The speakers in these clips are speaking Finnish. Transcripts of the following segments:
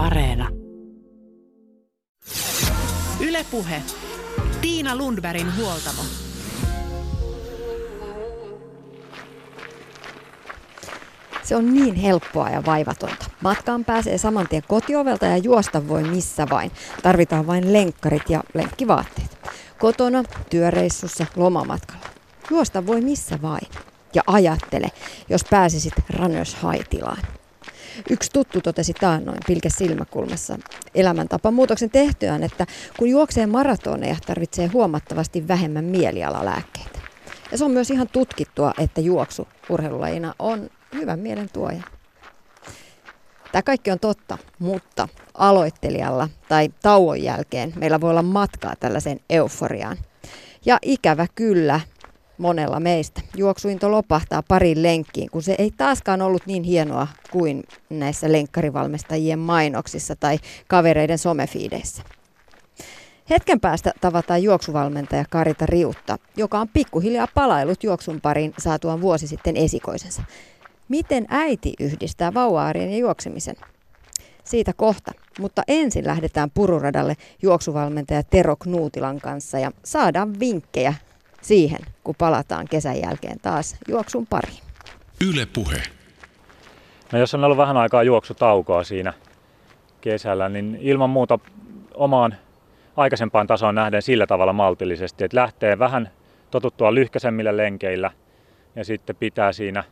Areena. Ylepuhe. Tiina Lundbergin huoltamo. Se on niin helppoa ja vaivatonta. Matkaan pääsee saman tien kotiovelta ja juosta voi missä vain. Tarvitaan vain lenkkarit ja lenkkivaatteet. Kotona, työreissussa, lomamatkalla. Juosta voi missä vain. Ja ajattele, jos pääsisit runners high-tilaan. Yksi tuttu totesi taannoin pilke silmäkulmassa elämäntapa muutoksen tehtyään, että kun juoksee maratoneja, tarvitsee huomattavasti vähemmän mielialalääkkeitä. Ja se on myös ihan tutkittua, että juoksu urheilulajina on hyvän mielen tuoja. Tämä kaikki on totta, mutta aloittelijalla tai tauon jälkeen meillä voi olla matkaa tällaiseen euforiaan. Ja ikävä kyllä, monella meistä. Juoksuinto lopahtaa pariin lenkkiin, kun se ei taaskaan ollut niin hienoa kuin näissä lenkkarivalmistajien mainoksissa tai kavereiden somefiideissä. Hetken päästä tavataan juoksuvalmentaja Karita Riutta, joka on pikkuhiljaa palailut juoksun pariin saatuaan vuosi sitten esikoisensa. Miten äiti yhdistää vauvaarien ja juoksemisen? Siitä kohta, mutta ensin lähdetään pururadalle juoksuvalmentaja Tero Knuutilan kanssa ja saadaan vinkkejä siihen, kun palataan kesän jälkeen taas juoksun pariin. Yle Puhe. No jos on ollut vähän aikaa juoksutaukoa siinä kesällä, niin ilman muuta omaan aikaisempaan tasoon nähden sillä tavalla maltillisesti, että lähtee vähän totuttua lyhkäisemmillä lenkeillä ja sitten pitää siinä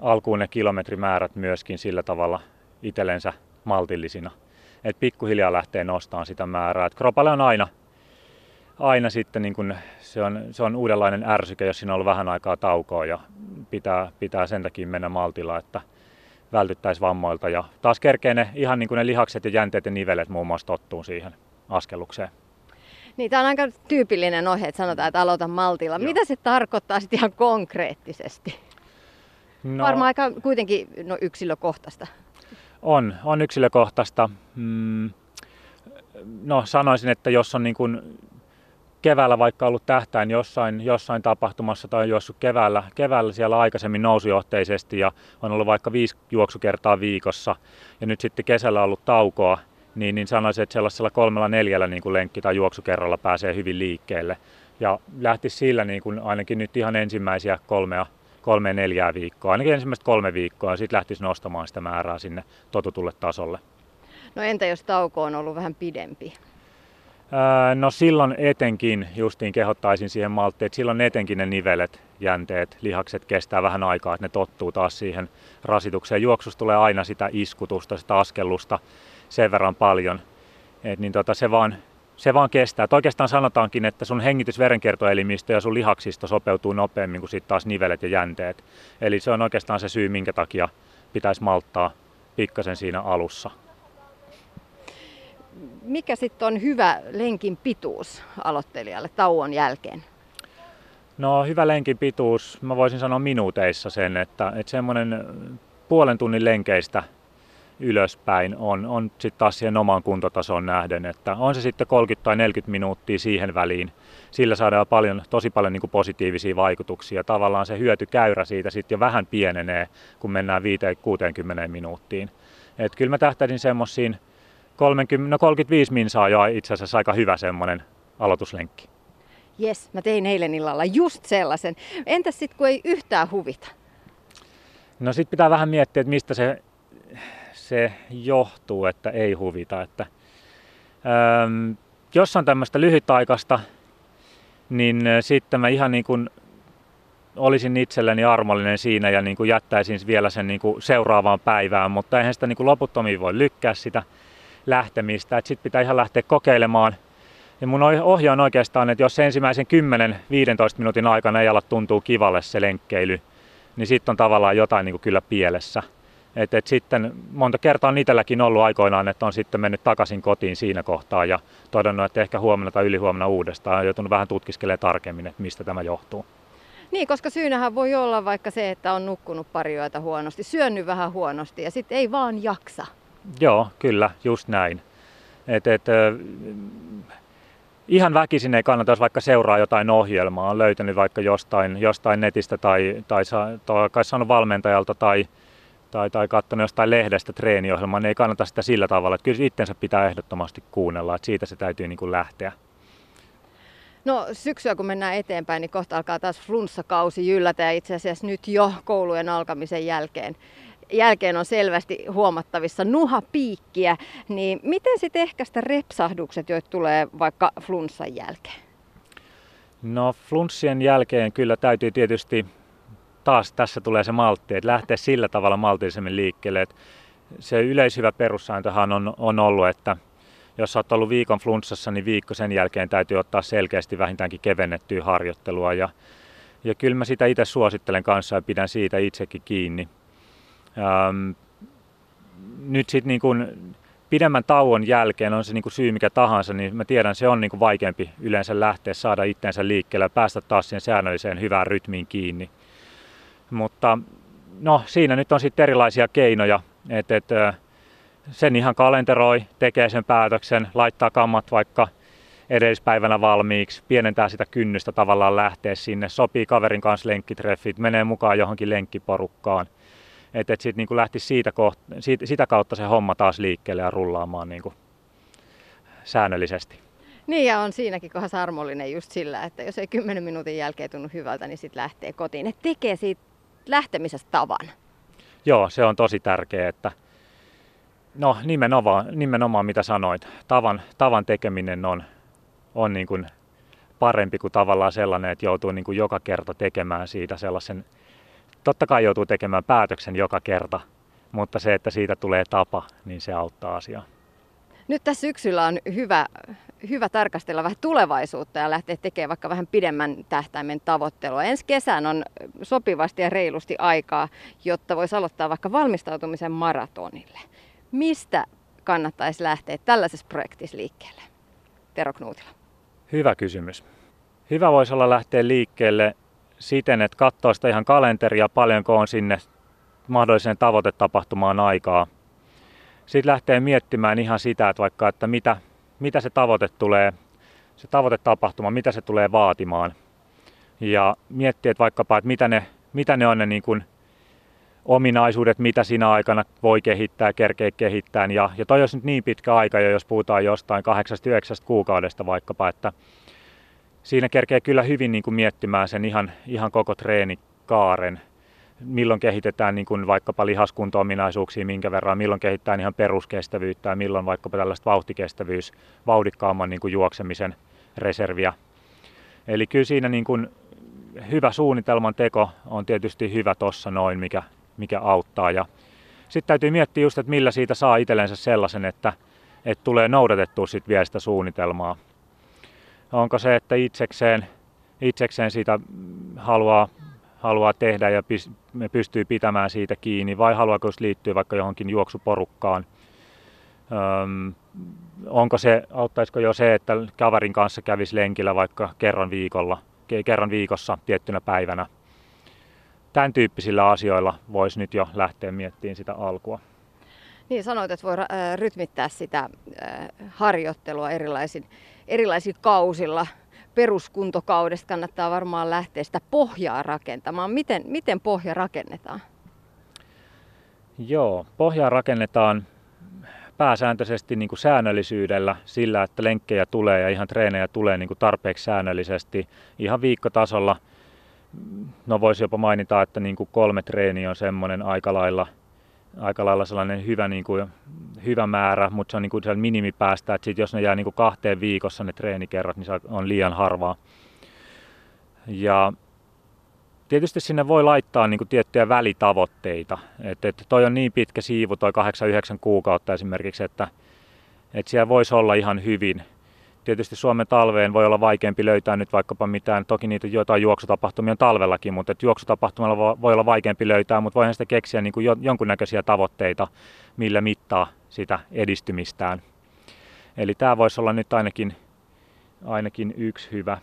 alkuun ne kilometrimäärät myöskin sillä tavalla itsellensä maltillisina. Että pikkuhiljaa lähtee nostamaan sitä määrää. Et kropalle on aina aina sitten niin kun se, on, se on uudenlainen ärsyke, jos siinä on ollut vähän aikaa taukoa ja pitää, pitää sen takia mennä maltilla, että vältyttäisiin vammoilta. Ja taas kerkee ne, ihan niin kuin ne lihakset ja jänteet ja nivelet muun muassa tottuu siihen askellukseen. Niin, tämä on aika tyypillinen ohje, että sanotaan, että aloita maltilla. Joo. Mitä se tarkoittaa sitten ihan konkreettisesti? No, Varmaan aika kuitenkin no, yksilökohtaista. On, on yksilökohtaista. Mm, no sanoisin, että jos on niin kuin keväällä vaikka ollut tähtäin jossain, jossain tapahtumassa tai juossut keväällä, keväällä siellä aikaisemmin nousujohteisesti ja on ollut vaikka viisi juoksukertaa viikossa ja nyt sitten kesällä ollut taukoa, niin, niin sanoisin, että sellaisella kolmella neljällä niin kuin lenkki- tai juoksukerralla pääsee hyvin liikkeelle. Ja lähti sillä niin kuin ainakin nyt ihan ensimmäisiä kolmea, kolme neljää viikkoa, ainakin ensimmäistä kolme viikkoa, ja sitten lähtisi nostamaan sitä määrää sinne totutulle tasolle. No entä jos tauko on ollut vähän pidempi? No silloin etenkin justiin kehottaisin siihen malttiin, että silloin etenkin ne nivelet, jänteet, lihakset kestää vähän aikaa, että ne tottuu taas siihen rasitukseen. Juoksusta tulee aina sitä iskutusta, sitä askellusta sen verran paljon, että niin tota, se, vaan, se vaan kestää. Et oikeastaan sanotaankin, että sun hengitysverenkiertoelimistö ja sun lihaksisto sopeutuu nopeammin kuin sitten taas nivelet ja jänteet. Eli se on oikeastaan se syy, minkä takia pitäisi malttaa pikkasen siinä alussa mikä sitten on hyvä lenkin pituus aloittelijalle tauon jälkeen? No hyvä lenkin pituus, mä voisin sanoa minuuteissa sen, että, että semmoinen puolen tunnin lenkeistä ylöspäin on, on sitten taas siihen omaan kuntotasoon nähden, että on se sitten 30 tai 40 minuuttia siihen väliin. Sillä saadaan paljon, tosi paljon niin kuin positiivisia vaikutuksia. Tavallaan se hyötykäyrä siitä sitten jo vähän pienenee, kun mennään 5-60 minuuttiin. Et kyllä mä tähtäisin semmoisiin 30, no 35 minsaa jo itse asiassa aika hyvä semmoinen aloituslenkki. Jes, mä tein eilen illalla just sellaisen. Entäs sitten kun ei yhtään huvita? No sitten pitää vähän miettiä, että mistä se, se johtuu, että ei huvita. Että, ähm, jos on tämmöistä lyhytaikaista, niin sitten mä ihan niin kuin olisin itselleni armollinen siinä ja niin kuin jättäisin vielä sen niin kuin seuraavaan päivään, mutta eihän sitä niin kuin loputtomiin voi lykkää sitä lähtemistä. Sitten pitää ihan lähteä kokeilemaan. Ja mun ohje on oikeastaan, että jos se ensimmäisen 10-15 minuutin aikana ei ala tuntuu kivalle se lenkkeily, niin sitten on tavallaan jotain niin kuin kyllä pielessä. Et, et sitten monta kertaa on itselläkin ollut aikoinaan, että on sitten mennyt takaisin kotiin siinä kohtaa ja todennut, että ehkä huomenna tai ylihuomenna uudestaan on joutunut vähän tutkiskelemaan tarkemmin, että mistä tämä johtuu. Niin, koska syynähän voi olla vaikka se, että on nukkunut pari yötä huonosti, syönyt vähän huonosti ja sitten ei vaan jaksa. Joo, kyllä, just näin. Et, et, ihan väkisin ei kannata, jos vaikka seuraa jotain ohjelmaa, on löytänyt vaikka jostain, jostain netistä tai, tai, tai saanut valmentajalta tai, tai, tai katsonut jostain lehdestä treeniohjelmaa, niin ei kannata sitä sillä tavalla. Että kyllä itsensä pitää ehdottomasti kuunnella, että siitä se täytyy niin kuin lähteä. No syksyä kun mennään eteenpäin, niin kohta alkaa taas flunssakausi jyllätä ja itse asiassa nyt jo koulujen alkamisen jälkeen jälkeen on selvästi huomattavissa nuhapiikkiä, niin miten sitten ehkäistä repsahdukset, joita tulee vaikka flunssan jälkeen? No flunssien jälkeen kyllä täytyy tietysti, taas tässä tulee se maltti, että lähteä sillä tavalla maltillisemmin liikkeelle, että se yleishyvä perussääntöhän on, on ollut, että jos olet ollut viikon flunssassa, niin viikko sen jälkeen täytyy ottaa selkeästi vähintäänkin kevennettyä harjoittelua. Ja, ja kyllä mä sitä itse suosittelen kanssa ja pidän siitä itsekin kiinni. Ähm, nyt sitten niin kun pidemmän tauon jälkeen, on se niin kuin syy mikä tahansa, niin mä tiedän, se on niin kuin vaikeampi yleensä lähteä saada itteensä liikkeelle ja päästä taas siihen säännölliseen hyvään rytmiin kiinni. Mutta no, siinä nyt on sitten erilaisia keinoja, että et, sen ihan kalenteroi, tekee sen päätöksen, laittaa kammat vaikka edellispäivänä valmiiksi, pienentää sitä kynnystä tavallaan lähteä sinne, sopii kaverin kanssa lenkkitreffit, menee mukaan johonkin lenkkiporukkaan – että et sitten niin lähti siitä, koht- siitä, sitä kautta se homma taas liikkeelle ja rullaamaan niin kuin säännöllisesti. Niin ja on siinäkin kohdassa armollinen just sillä, että jos ei 10 minuutin jälkeen tunnu hyvältä, niin sitten lähtee kotiin. Et tekee siitä lähtemisestä tavan. Joo, se on tosi tärkeää, että no nimenomaan, nimenomaan mitä sanoit, tavan, tavan tekeminen on, on niin kuin parempi kuin tavallaan sellainen, että joutuu niin kuin joka kerta tekemään siitä sellaisen totta kai joutuu tekemään päätöksen joka kerta, mutta se, että siitä tulee tapa, niin se auttaa asiaa. Nyt tässä syksyllä on hyvä, hyvä tarkastella vähän tulevaisuutta ja lähteä tekemään vaikka vähän pidemmän tähtäimen tavoittelua. Ensi kesän on sopivasti ja reilusti aikaa, jotta voisi aloittaa vaikka valmistautumisen maratonille. Mistä kannattaisi lähteä tällaisessa projektissa liikkeelle? Tero Knuutila. Hyvä kysymys. Hyvä voisi olla lähteä liikkeelle siten, että katsoo sitä ihan kalenteria, paljonko on sinne mahdolliseen tavoitetapahtumaan aikaa. Sitten lähtee miettimään ihan sitä, että vaikka, että mitä, mitä se tavoite tulee, se tavoitetapahtuma, mitä se tulee vaatimaan. Ja miettiä, että vaikkapa, että mitä ne, mitä ne on ne niin kuin ominaisuudet, mitä siinä aikana voi kehittää, kerkeä kehittää. Ja, ja toi olisi nyt niin pitkä aika jo, jos puhutaan jostain 8-9 kuukaudesta vaikkapa, että siinä kerkee kyllä hyvin niin kuin miettimään sen ihan, ihan koko treenikaaren, milloin kehitetään niin kuin vaikkapa lihaskunto-ominaisuuksia, minkä verran, milloin kehitetään ihan peruskestävyyttä ja milloin vaikkapa tällaista vauhtikestävyys, vauhdikkaamman niin kuin juoksemisen reserviä. Eli kyllä siinä niin kuin hyvä suunnitelman teko on tietysti hyvä tossa noin, mikä, mikä auttaa. Ja sitten täytyy miettiä just, että millä siitä saa itsellensä sellaisen, että, että tulee noudatettua sit vielä sitä suunnitelmaa onko se, että itsekseen, itsekseen siitä haluaa, haluaa tehdä ja pystyy pitämään siitä kiinni, vai haluaako se liittyä vaikka johonkin juoksuporukkaan. Öm, onko se, auttaisiko jo se, että kaverin kanssa kävisi lenkillä vaikka kerran, viikolla, kerran viikossa tiettynä päivänä. Tämän tyyppisillä asioilla voisi nyt jo lähteä miettimään sitä alkua. Niin sanoit, että voi rytmittää sitä harjoittelua erilaisin, erilaisilla kausilla. Peruskuntokaudesta kannattaa varmaan lähteä sitä pohjaa rakentamaan. Miten, miten pohja rakennetaan? Joo, pohjaa rakennetaan pääsääntöisesti niin kuin säännöllisyydellä sillä, että lenkkejä tulee ja ihan treenejä tulee niin kuin tarpeeksi säännöllisesti ihan viikkotasolla. No voisi jopa mainita, että niin kuin kolme treeniä on semmoinen aika lailla – aika lailla sellainen hyvä, niin kuin, hyvä määrä, mutta se on niin kuin minimipäästä, että sit jos ne jää niin kuin kahteen viikossa ne treenikerrat, niin se on liian harvaa. Ja tietysti sinne voi laittaa niin kuin tiettyjä välitavoitteita. että et toi on niin pitkä siivu, toi 8-9 kuukautta esimerkiksi, että et siellä voisi olla ihan hyvin tietysti Suomen talveen voi olla vaikeampi löytää nyt vaikkapa mitään, toki niitä jotain juoksutapahtumia on talvellakin, mutta että juoksutapahtumalla voi olla vaikeampi löytää, mutta voihan sitä keksiä niin kuin jonkunnäköisiä tavoitteita, millä mittaa sitä edistymistään. Eli tämä voisi olla nyt ainakin, ainakin yksi hyvä.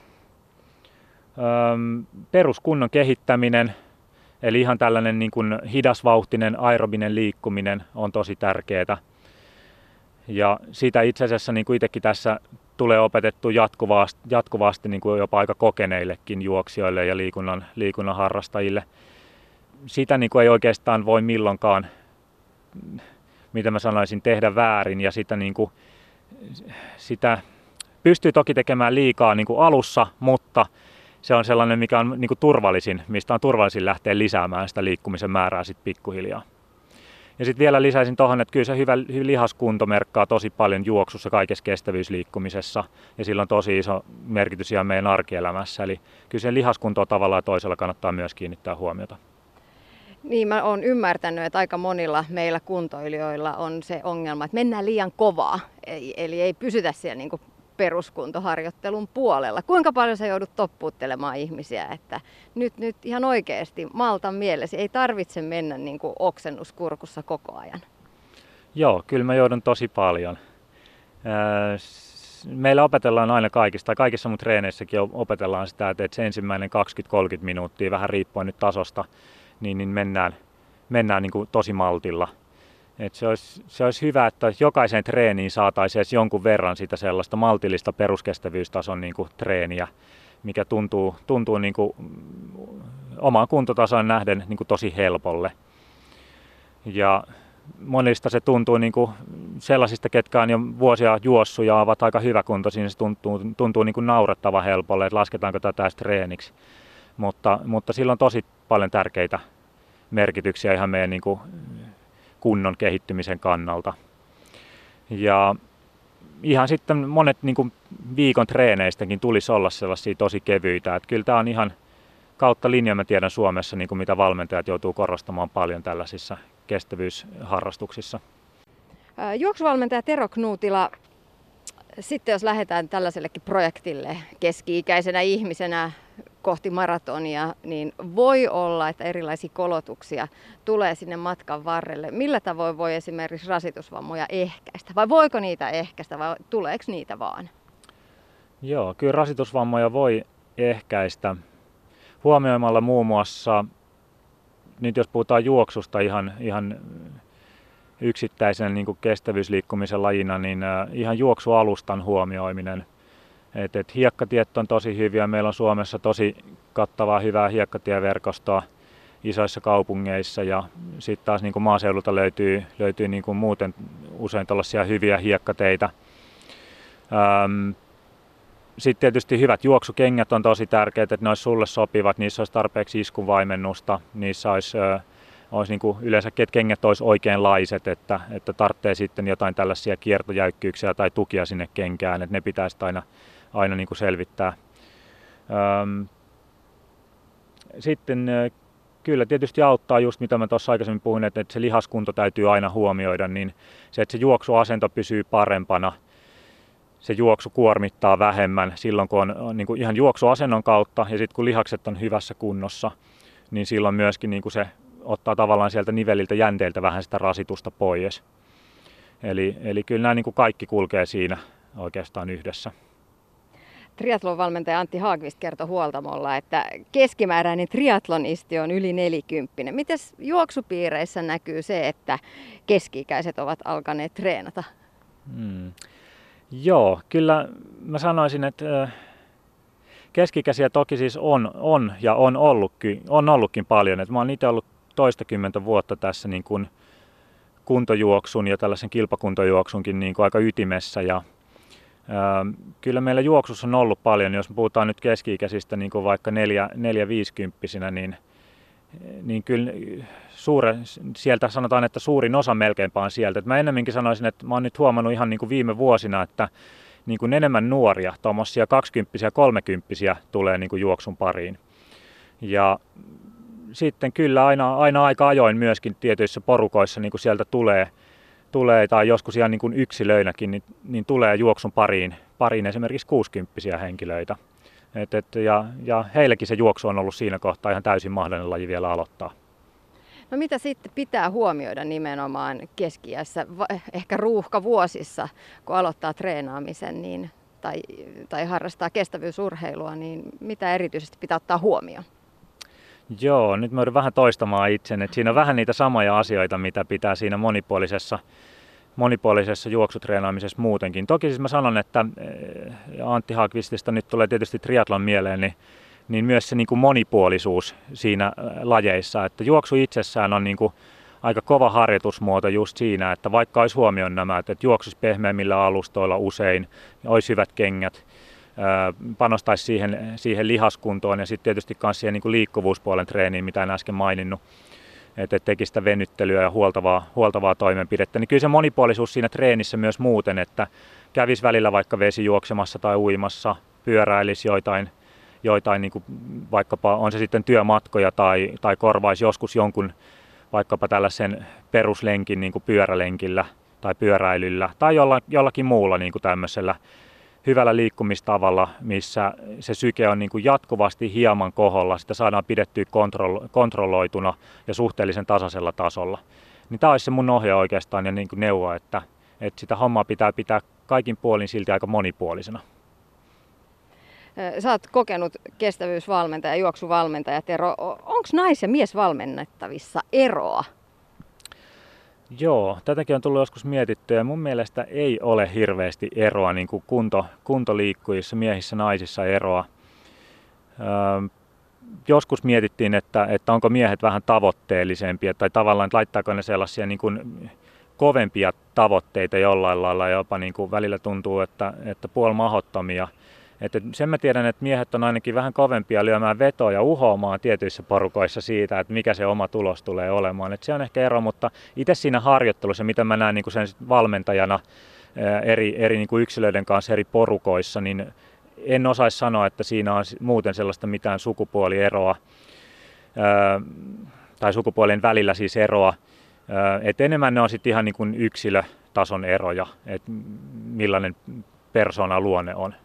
Öm, peruskunnon kehittäminen, eli ihan tällainen niin kuin hidasvauhtinen aerobinen liikkuminen on tosi tärkeää. Ja sitä itse asiassa niin kuin itsekin tässä tulee opetettu jatkuvasti, jatkuvasti niin kuin jopa aika kokeneillekin juoksijoille ja liikunnan, liikunnan harrastajille. Sitä niin kuin ei oikeastaan voi milloinkaan mitä mä sanoisin, tehdä väärin ja sitä, niin kuin, sitä pystyy toki tekemään liikaa niin kuin alussa, mutta se on sellainen, mikä on niin kuin turvallisin, mistä on turvallisin lähteä lisäämään sitä liikkumisen määrää sitten pikkuhiljaa. Ja sitten vielä lisäisin tuohon, että kyllä se hyvä lihaskunto merkkaa tosi paljon juoksussa kaikessa kestävyysliikkumisessa ja sillä on tosi iso merkitys ihan meidän arkielämässä. Eli kyllä se lihaskuntoa tavalla ja toisella kannattaa myös kiinnittää huomiota. Niin, mä oon ymmärtänyt, että aika monilla meillä kuntoilijoilla on se ongelma, että mennään liian kovaa, eli ei pysytä siellä niin peruskuntoharjoittelun puolella. Kuinka paljon sä joudut toppuuttelemaan ihmisiä, että nyt, nyt ihan oikeasti maltan mielesi, ei tarvitse mennä niin kuin oksennuskurkussa koko ajan? Joo, kyllä mä joudun tosi paljon. Meillä opetellaan aina kaikista, tai kaikissa mun treeneissäkin opetellaan sitä, että se ensimmäinen 20-30 minuuttia, vähän riippuen nyt tasosta, niin, niin mennään, mennään niin kuin tosi maltilla – et se, olisi, se olisi hyvä, että jokaiseen treeniin saataisiin edes jonkun verran sitä sellaista maltillista peruskestävyystason niin kuin treeniä, mikä tuntuu, tuntuu niin kuin omaan kuntotasoon nähden niin kuin tosi helpolle. Ja monista se tuntuu niin kuin sellaisista, ketkä on jo vuosia juossut ja ovat aika hyväkuntoisia, niin se tuntuu, tuntuu niin kuin naurettava helpolle, että lasketaanko tätä edes treeniksi. Mutta, mutta sillä on tosi paljon tärkeitä merkityksiä ihan meidän niin kuin kunnon kehittymisen kannalta. Ja ihan sitten monet niin kuin viikon treeneistäkin tulisi olla sellaisia tosi kevyitä. Että kyllä tämä on ihan kautta linjan mä tiedän Suomessa, niin kuin mitä valmentajat joutuu korostamaan paljon tällaisissa kestävyysharrastuksissa. Juoksuvalmentaja Tero Knuutila, sitten jos lähdetään tällaisellekin projektille keski-ikäisenä ihmisenä kohti maratonia, niin voi olla, että erilaisia kolotuksia tulee sinne matkan varrelle. Millä tavoin voi esimerkiksi rasitusvammoja ehkäistä? Vai voiko niitä ehkäistä vai tuleeko niitä vaan? Joo, kyllä rasitusvammoja voi ehkäistä huomioimalla muun muassa, nyt jos puhutaan juoksusta ihan, ihan yksittäisen niin kestävyysliikkumisen lajina, niin ihan juoksualustan huomioiminen – et, et hiekkatiet on tosi hyviä. Meillä on Suomessa tosi kattavaa hyvää hiekkatieverkostoa isoissa kaupungeissa ja sitten taas niin maaseudulta löytyy, löytyy niin muuten usein tällaisia hyviä hiekkateitä. Ähm, sitten tietysti hyvät juoksukengät on tosi tärkeät, että ne olisi sulle sopivat, niissä olisi tarpeeksi iskuvaimennusta, niissä olisi, olisi niin yleensä että kengät olisi oikeanlaiset, että, että tarvitsee sitten jotain tällaisia kiertojäykkyyksiä tai tukia sinne kenkään, että ne pitäisi aina aina niin kuin selvittää. Sitten kyllä tietysti auttaa just mitä mä tuossa aikaisemmin puhuin, että, että se lihaskunto täytyy aina huomioida, niin se, että se juoksuasento pysyy parempana, se juoksu kuormittaa vähemmän silloin, kun on niin kuin ihan juoksuasennon kautta ja sitten kun lihakset on hyvässä kunnossa, niin silloin myöskin niin kuin se ottaa tavallaan sieltä niveliltä jänteiltä vähän sitä rasitusta pois. Eli, eli kyllä nämä niin kuin kaikki kulkee siinä oikeastaan yhdessä. Triathlon valmentaja Antti Haagvist kertoi huoltamolla, että keskimääräinen triatlonisti on yli nelikymppinen. Miten juoksupiireissä näkyy se, että keski-ikäiset ovat alkaneet treenata? Hmm. Joo, kyllä mä sanoisin, että keskikäisiä toki siis on, on ja on ollutkin, on ollutkin paljon. Et mä oon itse ollut toistakymmentä vuotta tässä niin kuin kuntojuoksun ja tällaisen kilpakuntojuoksunkin niin aika ytimessä ja Kyllä meillä juoksussa on ollut paljon, jos puhutaan nyt keski-ikäisistä niin kuin vaikka 4-50, niin, niin kyllä suure, sieltä sanotaan, että suurin osa melkeinpä on sieltä. Mä ennemminkin sanoisin, että mä oon nyt huomannut ihan niin kuin viime vuosina, että niin kuin enemmän nuoria, tuommoisia 20 30 tulee niin kuin juoksun pariin. Ja sitten kyllä aina, aina aika ajoin myöskin tietyissä porukoissa niin kuin sieltä tulee tulee, tai joskus ihan niin kuin yksilöinäkin, niin, niin tulee juoksun pariin, pariin esimerkiksi 60 henkilöitä. Et, et, ja, ja heillekin se juoksu on ollut siinä kohtaa ihan täysin mahdollinen laji vielä aloittaa. No mitä sitten pitää huomioida nimenomaan keskiässä, ehkä ruuhka vuosissa, kun aloittaa treenaamisen niin, tai, tai harrastaa kestävyysurheilua, niin mitä erityisesti pitää ottaa huomioon? Joo, nyt mä vähän toistamaan itsen, että siinä on vähän niitä samoja asioita, mitä pitää siinä monipuolisessa, monipuolisessa juoksutreenaamisessa muutenkin. Toki siis mä sanon, että eh, Antti Haakvistista nyt tulee tietysti triatlon mieleen, niin, niin myös se niin kuin monipuolisuus siinä eh, lajeissa, että juoksu itsessään on niin kuin aika kova harjoitusmuoto just siinä, että vaikka olisi huomioon nämä, että juoksuisi pehmeämmillä alustoilla usein, olisi hyvät kengät, panostaisi siihen, siihen lihaskuntoon ja sitten tietysti myös siihen niin liikkuvuuspuolen treeniin, mitä en äsken maininnut, että teki sitä venyttelyä ja huoltavaa, huoltavaa toimenpidettä, niin kyllä se monipuolisuus siinä treenissä myös muuten, että kävisi välillä vaikka vesi juoksemassa tai uimassa, pyöräilisi joitain, joitain niin kuin vaikkapa on se sitten työmatkoja tai, tai korvaisi joskus jonkun vaikkapa tällaisen peruslenkin niin kuin pyörälenkillä tai pyöräilyllä tai jolla, jollakin muulla niin kuin tämmöisellä hyvällä liikkumistavalla, missä se syke on niin kuin jatkuvasti hieman koholla, sitä saadaan pidettyä kontrol- kontrolloituna ja suhteellisen tasaisella tasolla. Niin tämä olisi se mun ohje oikeastaan ja niin kuin neuvo, että, että sitä hommaa pitää pitää kaikin puolin silti aika monipuolisena. Sä oot kokenut kestävyysvalmentaja, juoksuvalmentaja Tero. Onko nais- ja mies valmennettavissa eroa? Joo, tätäkin on tullut joskus mietittyä mun mielestä ei ole hirveästi eroa niin kuin kunto, kuntoliikkujissa, miehissä, naisissa eroa. Öö, joskus mietittiin, että, että onko miehet vähän tavoitteellisempia tai tavallaan, laittaako ne sellaisia niin kuin kovempia tavoitteita jollain lailla, jopa niin kuin välillä tuntuu, että, että puol mahottomia. Että sen mä tiedän, että miehet on ainakin vähän kovempia lyömään vetoa ja uhoamaan tietyissä porukoissa siitä, että mikä se oma tulos tulee olemaan. Että se on ehkä ero, mutta itse siinä harjoittelussa, mitä mä näen niin sen valmentajana eri, eri niin kuin yksilöiden kanssa eri porukoissa, niin en osaisi sanoa, että siinä on muuten sellaista mitään sukupuolieroa tai sukupuolien välillä siis eroa. Et enemmän ne on sitten ihan niin kuin yksilötason eroja, että millainen persona luonne on.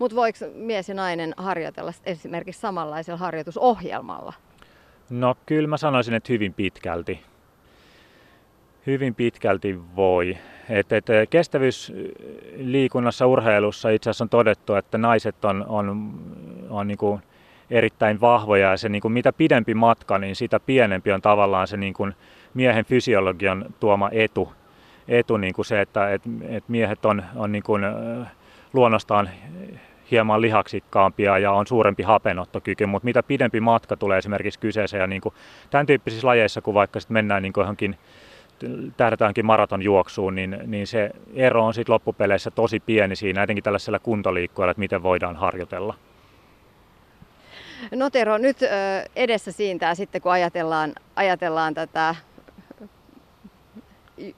Mutta voiko mies ja nainen harjoitella esimerkiksi samanlaisella harjoitusohjelmalla? No kyllä mä sanoisin, että hyvin pitkälti. Hyvin pitkälti voi. Et, et, kestävyysliikunnassa, urheilussa itse asiassa on todettu, että naiset on, on, on niin kuin erittäin vahvoja ja se niin kuin mitä pidempi matka, niin sitä pienempi on tavallaan se niin kuin miehen fysiologian tuoma etu. etu niin kuin se, että et, et miehet on, on niin kuin, luonnostaan hieman lihaksikkaampia ja on suurempi hapenottokyky, mutta mitä pidempi matka tulee esimerkiksi kyseeseen ja niin kuin tämän tyyppisissä lajeissa, kun vaikka sitten mennään niin kuin johonkin tähdätäänkin maratonjuoksuun, niin, niin se ero on sitten loppupeleissä tosi pieni siinä, etenkin tällaisella kuntoliikkueella, että miten voidaan harjoitella. No Tero, nyt edessä siintää sitten, kun ajatellaan, ajatellaan tätä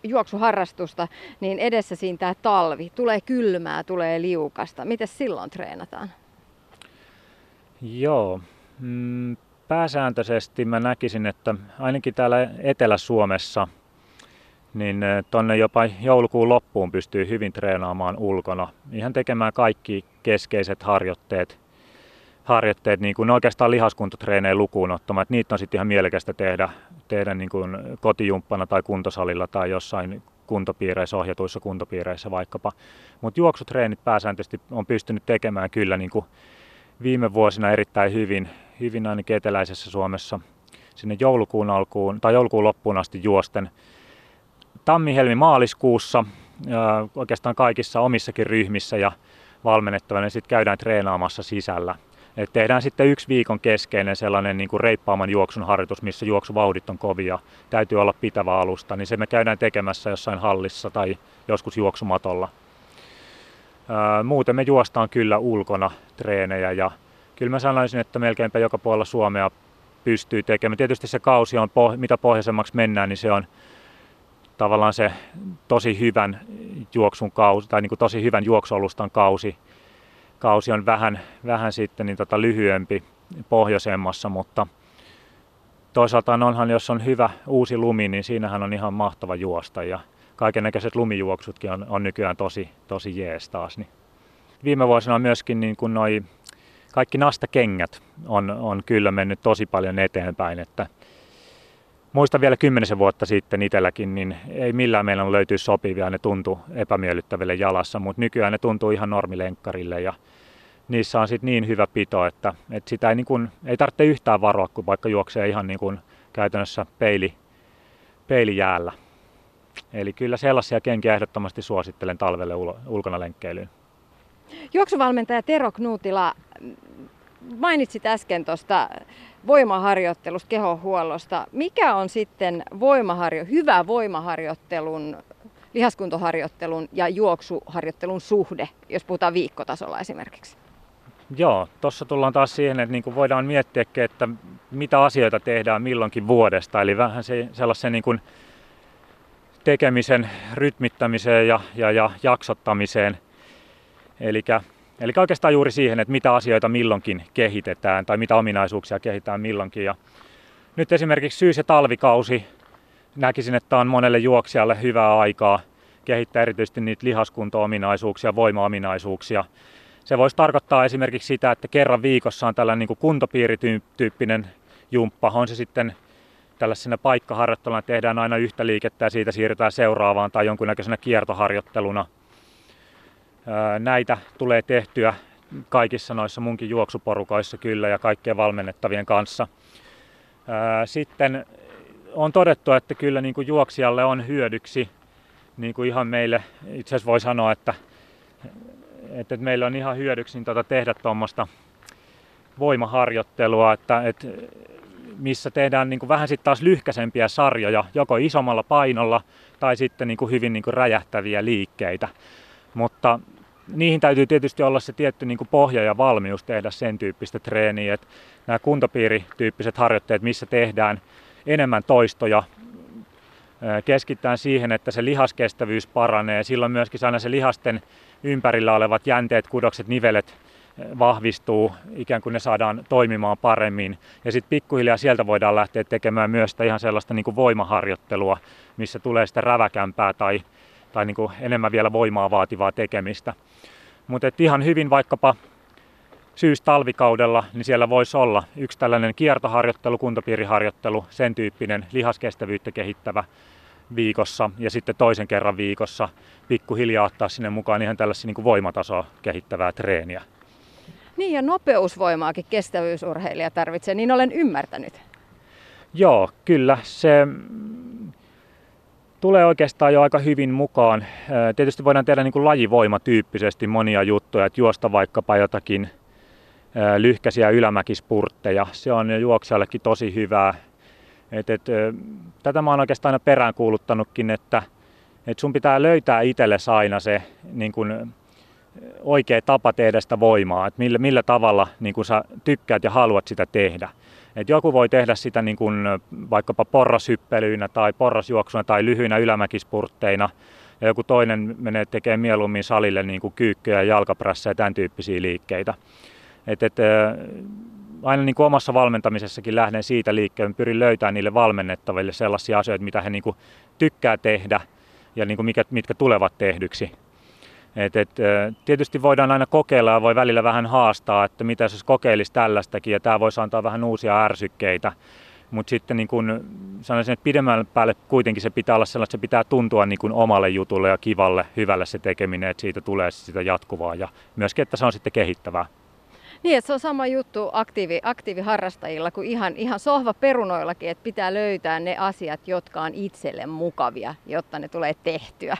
juoksuharrastusta, niin edessä tämä talvi. Tulee kylmää, tulee liukasta. Miten silloin treenataan? Joo. Mm, pääsääntöisesti mä näkisin, että ainakin täällä Etelä-Suomessa niin eh, tonne jopa joulukuun loppuun pystyy hyvin treenaamaan ulkona. Ihan tekemään kaikki keskeiset harjoitteet harjoitteet niin kuin oikeastaan lihaskuntotreenejä lukuun ottamaan. Niitä on sitten ihan mielekästä tehdä, tehdä niin kuin kotijumppana tai kuntosalilla tai jossain kuntopiireissä, ohjatuissa kuntopiireissä vaikkapa. Mutta juoksutreenit pääsääntöisesti on pystynyt tekemään kyllä niin kuin viime vuosina erittäin hyvin, hyvin ainakin eteläisessä Suomessa sinne joulukuun alkuun tai joulukuun loppuun asti juosten. Tammi-helmi-maaliskuussa oikeastaan kaikissa omissakin ryhmissä ja valmennettavana sitten käydään treenaamassa sisällä. Et tehdään sitten yksi viikon keskeinen sellainen niin kuin reippaaman juoksun harjoitus, missä juoksuvauhdit on kovia, täytyy olla pitävä alusta, niin se me käydään tekemässä jossain hallissa tai joskus juoksumatolla. muuten me juostaan kyllä ulkona treenejä ja kyllä mä sanoisin, että melkeinpä joka puolella Suomea pystyy tekemään. Tietysti se kausi on, mitä pohjoisemmaksi mennään, niin se on tavallaan se tosi hyvän juoksun kausi, tai niin kuin tosi hyvän juoksualustan kausi, kausi on vähän, vähän sitten niin tota lyhyempi pohjoisemmassa, mutta toisaalta onhan, jos on hyvä uusi lumi, niin siinähän on ihan mahtava juosta ja kaiken näköiset lumijuoksutkin on, on nykyään tosi, tosi jees taas. Niin. Viime vuosina myöskin niin kuin noi, kaikki nastakengät on, on kyllä mennyt tosi paljon eteenpäin, että muistan vielä kymmenisen vuotta sitten itselläkin, niin ei millään meillä löytyy sopivia, ne tuntuu epämiellyttäville jalassa, mutta nykyään ne tuntuu ihan normilenkkarille ja niissä on sitten niin hyvä pito, että, että sitä ei, niin kun, ei tarvitse yhtään varoa, kun vaikka juoksee ihan niin kun käytännössä peili, peilijäällä. Eli kyllä sellaisia kenkiä ehdottomasti suosittelen talvelle ulkona lenkkeilyyn. Juoksuvalmentaja Tero Knuutila, mainitsit äsken tuosta voimaharjoittelusta, kehonhuollosta. Mikä on sitten voimaharjo, hyvä voimaharjoittelun, lihaskuntoharjoittelun ja juoksuharjoittelun suhde, jos puhutaan viikkotasolla esimerkiksi? Joo, tuossa tullaan taas siihen, että niin voidaan miettiä, että mitä asioita tehdään milloinkin vuodesta. Eli vähän se, sellaisen niin kuin tekemisen rytmittämiseen ja, ja, ja jaksottamiseen. Eli Eli oikeastaan juuri siihen, että mitä asioita milloinkin kehitetään tai mitä ominaisuuksia kehitetään milloinkin. Ja nyt esimerkiksi syys- ja talvikausi näkisin, että on monelle juoksijalle hyvää aikaa kehittää erityisesti niitä lihaskunto-ominaisuuksia, voima-ominaisuuksia. Se voisi tarkoittaa esimerkiksi sitä, että kerran viikossa on tällainen niin kuntopiirityyppinen jumppa. On se sitten tällaisena paikkaharjoitteluna tehdään aina yhtä liikettä ja siitä siirrytään seuraavaan tai jonkunnäköisenä kiertoharjoitteluna – Näitä tulee tehtyä kaikissa noissa munkin juoksuporukoissa kyllä ja kaikkien valmennettavien kanssa. Sitten on todettu, että kyllä niin kuin juoksijalle on hyödyksi, niin kuin ihan meille, itse asiassa voi sanoa, että, että meillä on ihan hyödyksi niin tuota tehdä tuommoista voimaharjoittelua, että, että missä tehdään niin kuin vähän sitten taas lyhkäisempiä sarjoja, joko isommalla painolla tai sitten niin kuin hyvin niin kuin räjähtäviä liikkeitä. Mutta niihin täytyy tietysti olla se tietty niin pohja ja valmius tehdä sen tyyppistä treeniä, että nämä kuntopiirityyppiset harjoitteet, missä tehdään enemmän toistoja, keskittää siihen, että se lihaskestävyys paranee. Silloin myöskin aina se lihasten ympärillä olevat jänteet, kudokset, nivelet vahvistuu, ikään kuin ne saadaan toimimaan paremmin. Ja sitten pikkuhiljaa sieltä voidaan lähteä tekemään myös sitä ihan sellaista niin kuin voimaharjoittelua, missä tulee sitä räväkämpää tai tai niin kuin enemmän vielä voimaa vaativaa tekemistä. Mutta ihan hyvin vaikkapa syys-talvikaudella, niin siellä voisi olla yksi tällainen kiertoharjoittelu, kuntopiiriharjoittelu, sen tyyppinen lihaskestävyyttä kehittävä viikossa ja sitten toisen kerran viikossa pikkuhiljaa ottaa sinne mukaan ihan tällaisia niin kuin voimatasoa kehittävää treeniä. Niin ja nopeusvoimaakin kestävyysurheilija tarvitsee, niin olen ymmärtänyt. Joo, kyllä. Se tulee oikeastaan jo aika hyvin mukaan. Tietysti voidaan tehdä niin kuin lajivoimatyyppisesti monia juttuja, että juosta vaikkapa jotakin lyhkäisiä ylämäkispurtteja. Se on juoksijallekin tosi hyvää. Et, et, tätä mä oon oikeastaan aina peräänkuuluttanutkin, että et sun pitää löytää itsellesi aina se niin kun, oikea tapa tehdä sitä voimaa, että millä, millä tavalla niin kun sä tykkäät ja haluat sitä tehdä. Et joku voi tehdä sitä niin kuin vaikkapa porrashyppelyinä tai porrasjuoksuna tai lyhyinä ylämäkispurtteina. Ja joku toinen menee tekemään mieluummin salille niin kuin kyykkyjä ja jalkaprässä ja tämän tyyppisiä liikkeitä. Et, et, aina niin kuin omassa valmentamisessakin lähden siitä liikkeen, pyrin löytämään niille valmennettaville sellaisia asioita, mitä he niin kuin tykkää tehdä ja niin kuin mikä, mitkä tulevat tehdyksi. Et, et, tietysti voidaan aina kokeilla ja voi välillä vähän haastaa, että mitä jos kokeilisi tällaistakin ja tämä voisi antaa vähän uusia ärsykkeitä. Mutta sitten niin kun sanoisin, että pidemmän päälle kuitenkin se pitää olla sellaista, että se pitää tuntua niin kun omalle jutulle ja kivalle, hyvälle se tekeminen, että siitä tulee sitä jatkuvaa ja myöskin, että se on sitten kehittävää. Niin, että se on sama juttu aktiivi, aktiiviharrastajilla kuin ihan, ihan sohvaperunoillakin, että pitää löytää ne asiat, jotka on itselle mukavia, jotta ne tulee tehtyä.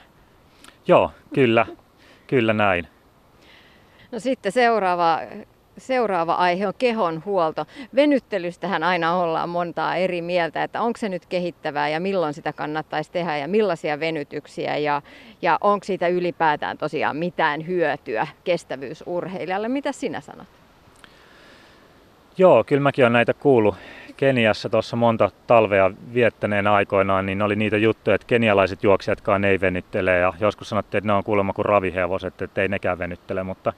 Joo, kyllä. Kyllä näin. No sitten seuraava, seuraava aihe on kehon huolto. Venyttelystähän aina ollaan montaa eri mieltä, että onko se nyt kehittävää ja milloin sitä kannattaisi tehdä ja millaisia venytyksiä ja, ja onko siitä ylipäätään tosiaan mitään hyötyä kestävyysurheilijalle. Mitä sinä sanot? Joo, kyllä mäkin olen näitä kuullut Keniassa tuossa monta talvea viettäneen aikoinaan, niin oli niitä juttuja, että kenialaiset juoksijatkaan ei venyttele ja joskus sanottiin, että ne on kuulemma kuin ravihevoset, että ei nekään venyttele, mutta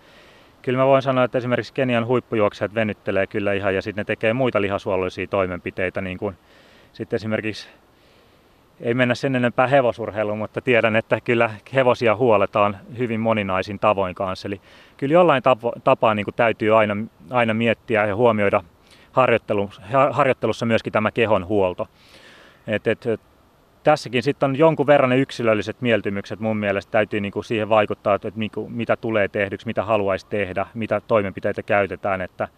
kyllä mä voin sanoa, että esimerkiksi Kenian huippujuoksijat venyttelee kyllä ihan ja sitten ne tekee muita lihasuoloisia toimenpiteitä, niin kuin sitten esimerkiksi ei mennä sen enempää hevosurheiluun, mutta tiedän, että kyllä hevosia huoletaan hyvin moninaisin tavoin kanssa. Eli kyllä jollain tapaa niin kuin täytyy aina, aina miettiä ja huomioida harjoittelussa myöskin tämä kehon huolto. Et, et, tässäkin sitten on jonkun verran ne yksilölliset mieltymykset mun mielestä täytyy niinku siihen vaikuttaa, että niinku, mitä tulee tehdyksi, mitä haluaisi tehdä, mitä toimenpiteitä käytetään. Että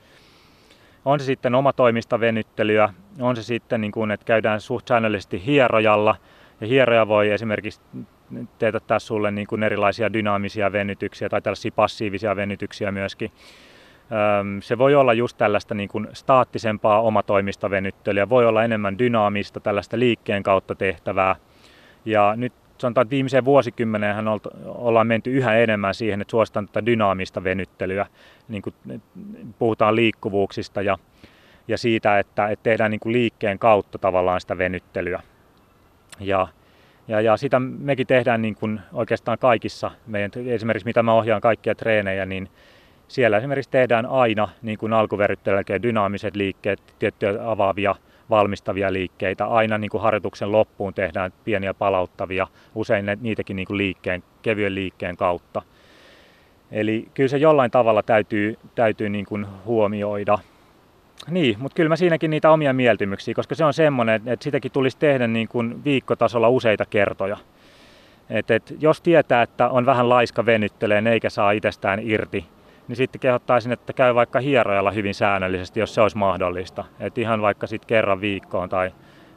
on se sitten oma toimista venyttelyä, on se sitten, niin kuin, että käydään suht säännöllisesti hierojalla, ja hieroja voi esimerkiksi teetättää sulle niin kuin erilaisia dynaamisia venytyksiä tai tällaisia passiivisia venytyksiä myöskin. Se voi olla just tällaista niin kuin staattisempaa omatoimista venyttelyä, voi olla enemmän dynaamista, tällaista liikkeen kautta tehtävää. Ja nyt sanotaan, että viimeiseen vuosikymmeneen ollaan menty yhä enemmän siihen, että suositaan tätä dynaamista venyttelyä. Niin kuin puhutaan liikkuvuuksista ja, ja siitä, että, että tehdään niin kuin liikkeen kautta tavallaan sitä venyttelyä. Ja, ja, ja sitä mekin tehdään niin kuin oikeastaan kaikissa meidän, esimerkiksi mitä mä ohjaan kaikkia treenejä, niin siellä esimerkiksi tehdään aina niin kuin alkuveryttelyn dynaamiset liikkeet, tiettyjä avaavia valmistavia liikkeitä. Aina niin kuin harjoituksen loppuun tehdään pieniä palauttavia, usein ne, niitäkin niin kuin liikkeen, kevyen liikkeen kautta. Eli kyllä se jollain tavalla täytyy, täytyy niin kuin huomioida. Niin, mutta kyllä mä siinäkin niitä omia mieltymyksiä, koska se on semmoinen, että sitäkin tulisi tehdä niin kuin viikkotasolla useita kertoja. Et, et, jos tietää, että on vähän laiska venytteleen eikä saa itsestään irti, niin sitten kehottaisin, että käy vaikka hierojalla hyvin säännöllisesti, jos se olisi mahdollista. Et ihan vaikka sitten kerran viikkoon tai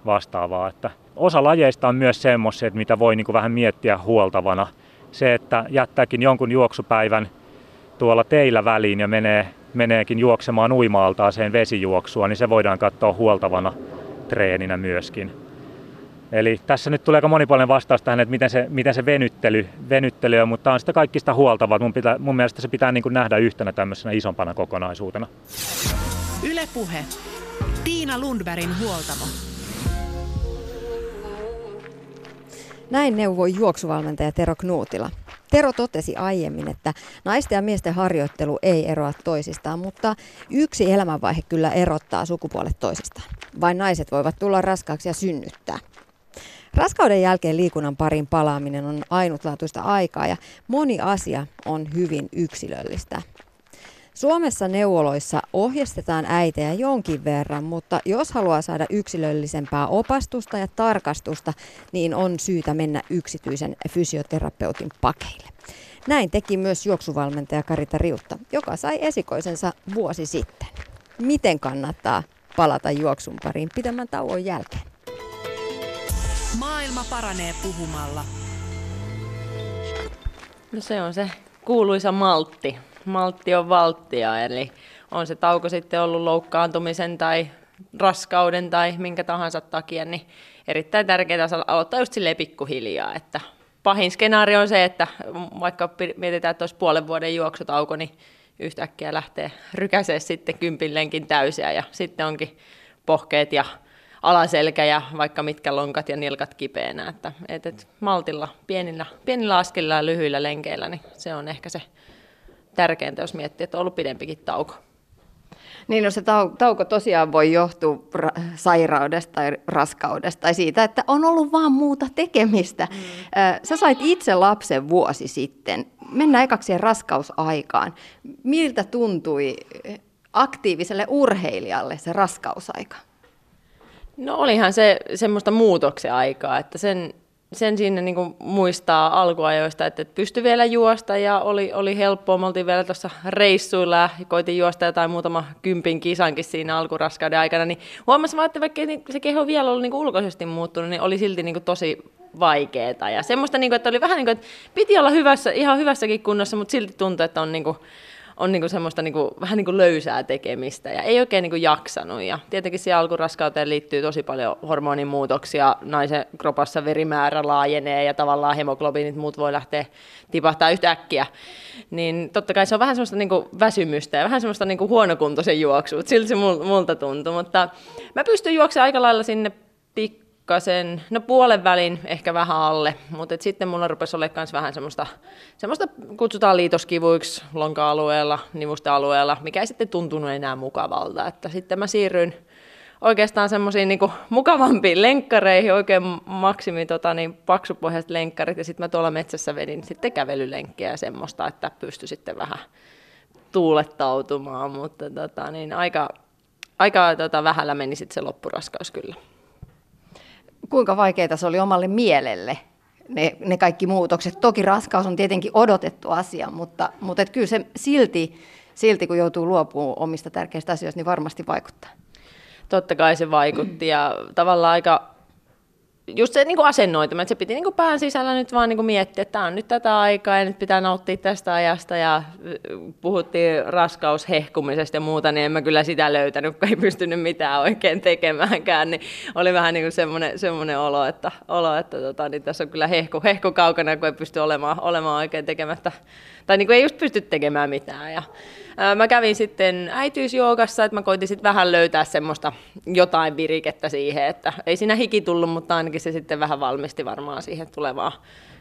vastaavaa. Että osa lajeista on myös semmoisia, mitä voi niinku vähän miettiä huoltavana. Se, että jättääkin jonkun juoksupäivän tuolla teillä väliin ja menee, meneekin juoksemaan uimaaltaaseen vesijuoksua, niin se voidaan katsoa huoltavana treeninä myöskin. Eli tässä nyt tulee aika monipuolinen vastaus tähän, että miten se, miten se venyttely, venyttely on, mutta tämä on sitä kaikista huoltavaa. Mun, pitää, mun mielestä se pitää niin kuin nähdä yhtenä tämmöisenä isompana kokonaisuutena. Ylepuhe. Tiina Lundbergin huoltamo. Näin neuvoi juoksuvalmentaja Tero Knuutila. Tero totesi aiemmin, että naisten ja miesten harjoittelu ei eroa toisistaan, mutta yksi elämänvaihe kyllä erottaa sukupuolet toisistaan. Vain naiset voivat tulla raskaaksi ja synnyttää. Raskauden jälkeen liikunnan parin palaaminen on ainutlaatuista aikaa ja moni asia on hyvin yksilöllistä. Suomessa neuvoloissa ohjeistetaan äitejä jonkin verran, mutta jos haluaa saada yksilöllisempää opastusta ja tarkastusta, niin on syytä mennä yksityisen fysioterapeutin pakeille. Näin teki myös juoksuvalmentaja Karita Riutta, joka sai esikoisensa vuosi sitten. Miten kannattaa palata juoksun pariin pidemmän tauon jälkeen? Maailma paranee puhumalla. No se on se kuuluisa maltti. Maltti on valttia, eli on se tauko sitten ollut loukkaantumisen tai raskauden tai minkä tahansa takia, niin erittäin tärkeää aloittaa just silleen pikkuhiljaa, että pahin skenaario on se, että vaikka mietitään, että olisi puolen vuoden juoksutauko, niin yhtäkkiä lähtee rykäsee sitten kympillenkin täysiä ja sitten onkin pohkeet ja alaselkä ja vaikka mitkä lonkat ja nilkat kipeänä. Että, et, et maltilla, pienillä, pienillä askelilla ja lyhyillä lenkeillä, niin se on ehkä se tärkeintä, jos miettii, että on ollut pidempikin tauko. Niin, no se tauko tosiaan voi johtua ra- sairaudesta tai raskaudesta tai siitä, että on ollut vaan muuta tekemistä. Mm. Sä sait itse lapsen vuosi sitten. Mennään ekaksi siihen raskausaikaan. Miltä tuntui aktiiviselle urheilijalle se raskausaika? No olihan se semmoista muutoksen aikaa, että sen, sen siinä niin muistaa alkuajoista, että pystyi vielä juosta ja oli, oli helppoa. Me oltiin vielä tuossa reissuilla ja koitin juosta jotain muutama kympin kisankin siinä alkuraskauden aikana, niin huomasin vaan, että vaikka se keho vielä ollut niin ulkoisesti muuttunut, niin oli silti niin tosi vaikeaa. Ja semmoista, niin kuin, että oli vähän niin kuin, että piti olla hyvässä, ihan hyvässäkin kunnossa, mutta silti tuntui, että on niin kuin, on niinku semmoista niinku, vähän niinku löysää tekemistä ja ei oikein niinku jaksanut. Ja tietenkin siihen alkuraskauteen liittyy tosi paljon hormonimuutoksia, naisen kropassa verimäärä laajenee ja tavallaan hemoglobiinit muut voi lähteä tipahtaa yhtäkkiä. Niin totta kai se on vähän semmoista niinku väsymystä ja vähän semmoista niinku huonokuntoisen juoksua, siltä se multa tuntui. Mutta mä pystyn juoksemaan aika lailla sinne pikku pikkasen, no puolen välin ehkä vähän alle, mutta sitten mulla rupesi olemaan myös vähän semmoista, semmoista kutsutaan liitoskivuiksi lonka-alueella, nivustealueella, mikä ei sitten tuntunut enää mukavalta, että sitten mä siirryin oikeastaan semmoisiin niin mukavampiin lenkkareihin, oikein maksimi tota, niin, paksupohjaiset lenkkarit, ja sitten mä tuolla metsässä vedin sitten kävelylenkkiä ja semmoista, että pysty sitten vähän tuulettautumaan, mutta tota, niin, aika, aika tota, vähällä meni sitten se loppuraskaus kyllä kuinka vaikeita se oli omalle mielelle ne, ne kaikki muutokset. Toki raskaus on tietenkin odotettu asia, mutta, mutta et kyllä se silti, silti, kun joutuu luopumaan omista tärkeistä asioista, niin varmasti vaikuttaa. Totta kai se vaikutti ja tavallaan aika just se niin asennoituma, että se piti niin pään sisällä nyt vaan niin miettiä, että tämä on nyt tätä aikaa ja nyt pitää nauttia tästä ajasta ja puhuttiin raskaushehkumisesta ja muuta, niin en mä kyllä sitä löytänyt, kun ei pystynyt mitään oikein tekemäänkään, niin oli vähän niin semmoinen, semmoinen olo, että, olo, että tota, niin tässä on kyllä hehku, hehku kaukana, kun ei pysty olemaan, olemaan oikein tekemättä, tai niin kuin ei just pysty tekemään mitään ja Mä kävin sitten äitiysjoogassa, että mä koitin sitten vähän löytää semmoista jotain virikettä siihen, että ei siinä hiki tullut, mutta ainakin se sitten vähän valmisti varmaan siihen tulevaan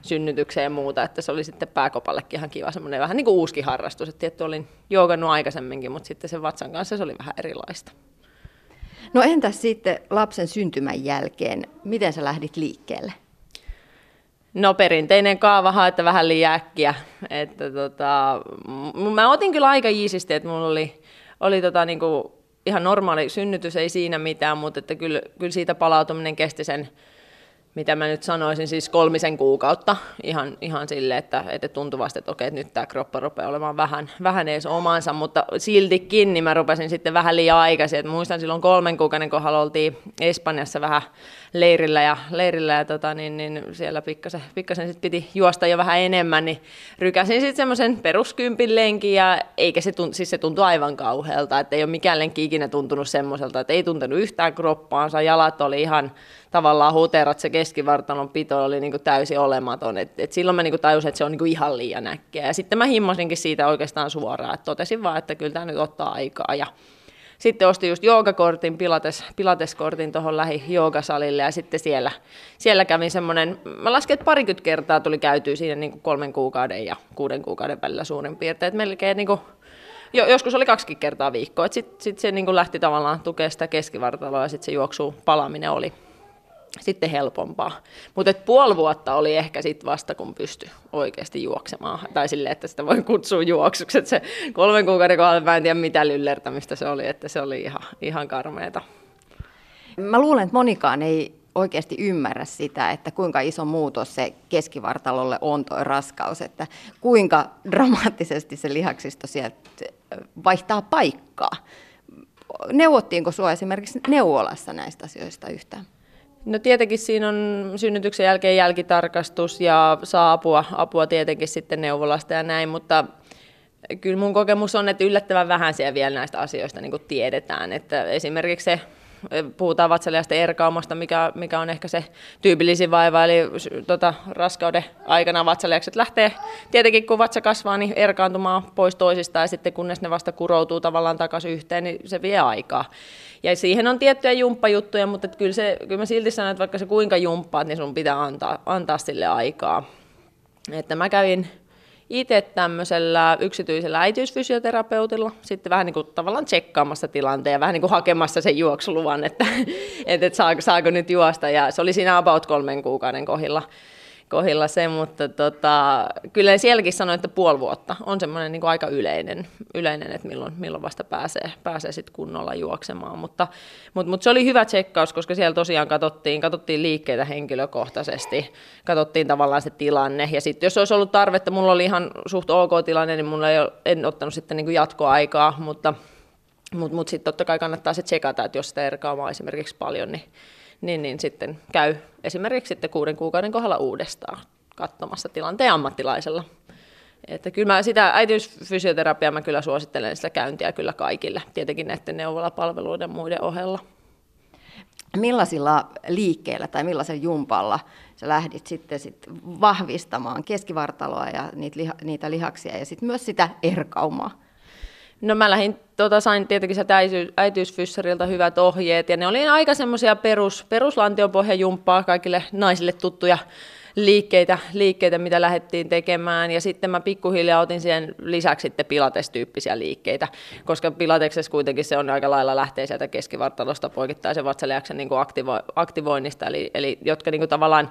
synnytykseen ja muuta, että se oli sitten pääkopallekin ihan kiva semmoinen vähän niin kuin uusi harrastus, että tietty olin joogannut aikaisemminkin, mutta sitten sen vatsan kanssa se oli vähän erilaista. No entäs sitten lapsen syntymän jälkeen, miten sä lähdit liikkeelle? No perinteinen kaava että vähän liian äkkiä. Että tota, mä otin kyllä aika iisisti, että mulla oli, oli tota niinku ihan normaali synnytys, ei siinä mitään, mutta että kyllä, kyllä siitä palautuminen kesti sen mitä mä nyt sanoisin, siis kolmisen kuukautta ihan, ihan sille, että, että tuntuvasti, että okei, että nyt tämä kroppa rupeaa olemaan vähän, vähän edes omansa, mutta siltikin niin mä rupesin sitten vähän liian aikaisin. Että muistan silloin kolmen kuukauden kohdalla oltiin Espanjassa vähän leirillä ja, leirillä ja tota, niin, niin siellä pikkasen, pikkasen sit piti juosta jo vähän enemmän, niin rykäsin sitten semmoisen peruskympin lenkin ja eikä se, tunt, siis se tuntui aivan kauhealta, että ei ole mikään lenki ikinä tuntunut semmoiselta, että ei tuntenut yhtään kroppaansa, jalat oli ihan tavallaan huterat, se keskivartalon pito oli niin kuin täysin olematon. Et, et silloin mä niin kuin tajusin, että se on niin kuin ihan liian äkkiä. Ja sitten mä himmasinkin siitä oikeastaan suoraan, että totesin vaan, että kyllä tämä nyt ottaa aikaa. Ja sitten ostin just joogakortin, pilates, pilateskortin tuohon lähi joogasalille ja sitten siellä, siellä kävin semmoinen, mä lasken, että parikymmentä kertaa tuli käytyä siinä niin kuin kolmen kuukauden ja kuuden kuukauden välillä suurin piirtein, että melkein niin kuin, jo, joskus oli kaksi kertaa viikkoa, sitten sit se niin kuin lähti tavallaan tukemaan sitä keskivartaloa ja sitten se juoksu palaaminen oli, sitten helpompaa. Mutta puoli vuotta oli ehkä sitten vasta, kun pysty oikeasti juoksemaan. Tai silleen, että sitä voi kutsua juoksuksi. se kolmen kuukauden kohdalla mä en tiedä mitä lyllertämistä se oli, että se oli ihan, ihan karmeeta. Mä luulen, että monikaan ei oikeasti ymmärrä sitä, että kuinka iso muutos se keskivartalolle on tuo raskaus, että kuinka dramaattisesti se lihaksisto sieltä vaihtaa paikkaa. Neuvottiinko sinua esimerkiksi neuvolassa näistä asioista yhtään? No tietenkin siinä on synnytyksen jälkeen jälkitarkastus ja saa apua, apua tietenkin sitten neuvolasta ja näin, mutta kyllä mun kokemus on, että yllättävän vähän siellä vielä näistä asioista niin tiedetään. Että esimerkiksi se puhutaan vatsaliasta erkaumasta, mikä, mikä on ehkä se tyypillisin vaiva, eli tota, raskauden aikana vatsaliakset lähtee tietenkin, kun vatsa kasvaa, niin erkaantumaan pois toisistaan, ja sitten kunnes ne vasta kuroutuu tavallaan takaisin yhteen, niin se vie aikaa. Ja siihen on tiettyjä jumppajuttuja, mutta kyllä, se, kyllä mä silti sanon, että vaikka se kuinka jumppaat, niin sun pitää antaa, antaa sille aikaa. Että mä kävin itse tämmöisellä yksityisellä äitiysfysioterapeutilla sitten vähän niin kuin tavallaan tsekkaamassa tilanteen ja vähän niin kuin hakemassa sen juoksuluvan, että, että, saako, saako nyt juosta. Ja se oli siinä about kolmen kuukauden kohdilla kohdilla se, mutta tota, kyllä sielläkin sanoin, että puoli vuotta on semmoinen niin aika yleinen, yleinen, että milloin, milloin vasta pääsee, pääsee sit kunnolla juoksemaan. Mutta, mutta, mutta, se oli hyvä tsekkaus, koska siellä tosiaan katsottiin, katsottiin liikkeitä henkilökohtaisesti, katsottiin tavallaan se tilanne. Ja sitten jos olisi ollut tarvetta, mulla oli ihan suht ok tilanne, niin mulla ei ole, en ottanut sitten niin jatkoaikaa, mutta mutta mut sitten totta kai kannattaa se tsekata, että jos sitä erkaamaa esimerkiksi paljon, niin niin, niin sitten käy esimerkiksi sitten kuuden kuukauden kohdalla uudestaan katsomassa tilanteen ammattilaisella. Että kyllä mä sitä äitiysfysioterapiaa mä kyllä suosittelen sitä käyntiä kyllä kaikille, tietenkin näiden neuvolapalveluiden muiden ohella. Millaisilla liikkeillä tai millaisella jumpalla sä lähdit sitten sit vahvistamaan keskivartaloa ja niitä, liha, niitä lihaksia ja sitten myös sitä erkaumaa? No mä lähdin, tota, sain tietenkin sieltä äitiysfyssarilta hyvät ohjeet, ja ne oli aika semmoisia perus, peruslantionpohjajumppaa kaikille naisille tuttuja liikkeitä, liikkeitä, mitä lähdettiin tekemään, ja sitten mä pikkuhiljaa otin siihen lisäksi sitten pilates-tyyppisiä liikkeitä, koska pilateksessa kuitenkin se on aika lailla lähtee sieltä keskivartalosta poikittaisen vatsaliaksen niin aktivo, aktivoinnista, eli, eli jotka niin kuin tavallaan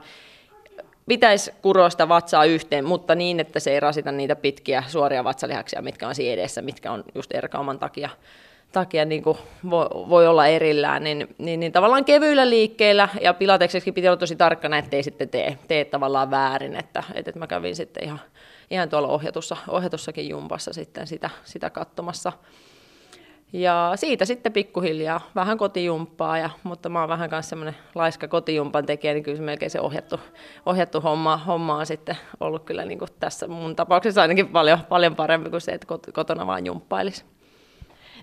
pitäisi kuroa sitä vatsaa yhteen, mutta niin, että se ei rasita niitä pitkiä suoria vatsalihaksia, mitkä on siinä edessä, mitkä on just erkauman takia, takia niin kuin voi, voi, olla erillään, niin, niin, niin, tavallaan kevyillä liikkeillä, ja pilatekseksi piti olla tosi tarkkana, ettei sitten tee, tee tavallaan väärin, että, että mä kävin sitten ihan, ihan tuolla ohjatussa, ohjatussakin jumpassa sitten sitä, sitä katsomassa. Ja siitä sitten pikkuhiljaa vähän kotijumppaa, ja, mutta mä oon vähän kanssa semmoinen laiska kotijumpan tekijä, niin kyllä se melkein se ohjattu, ohjattu homma, homma on sitten ollut kyllä niin kuin tässä mun tapauksessa ainakin paljon, paljon parempi kuin se, että kotona vaan jumppailisi.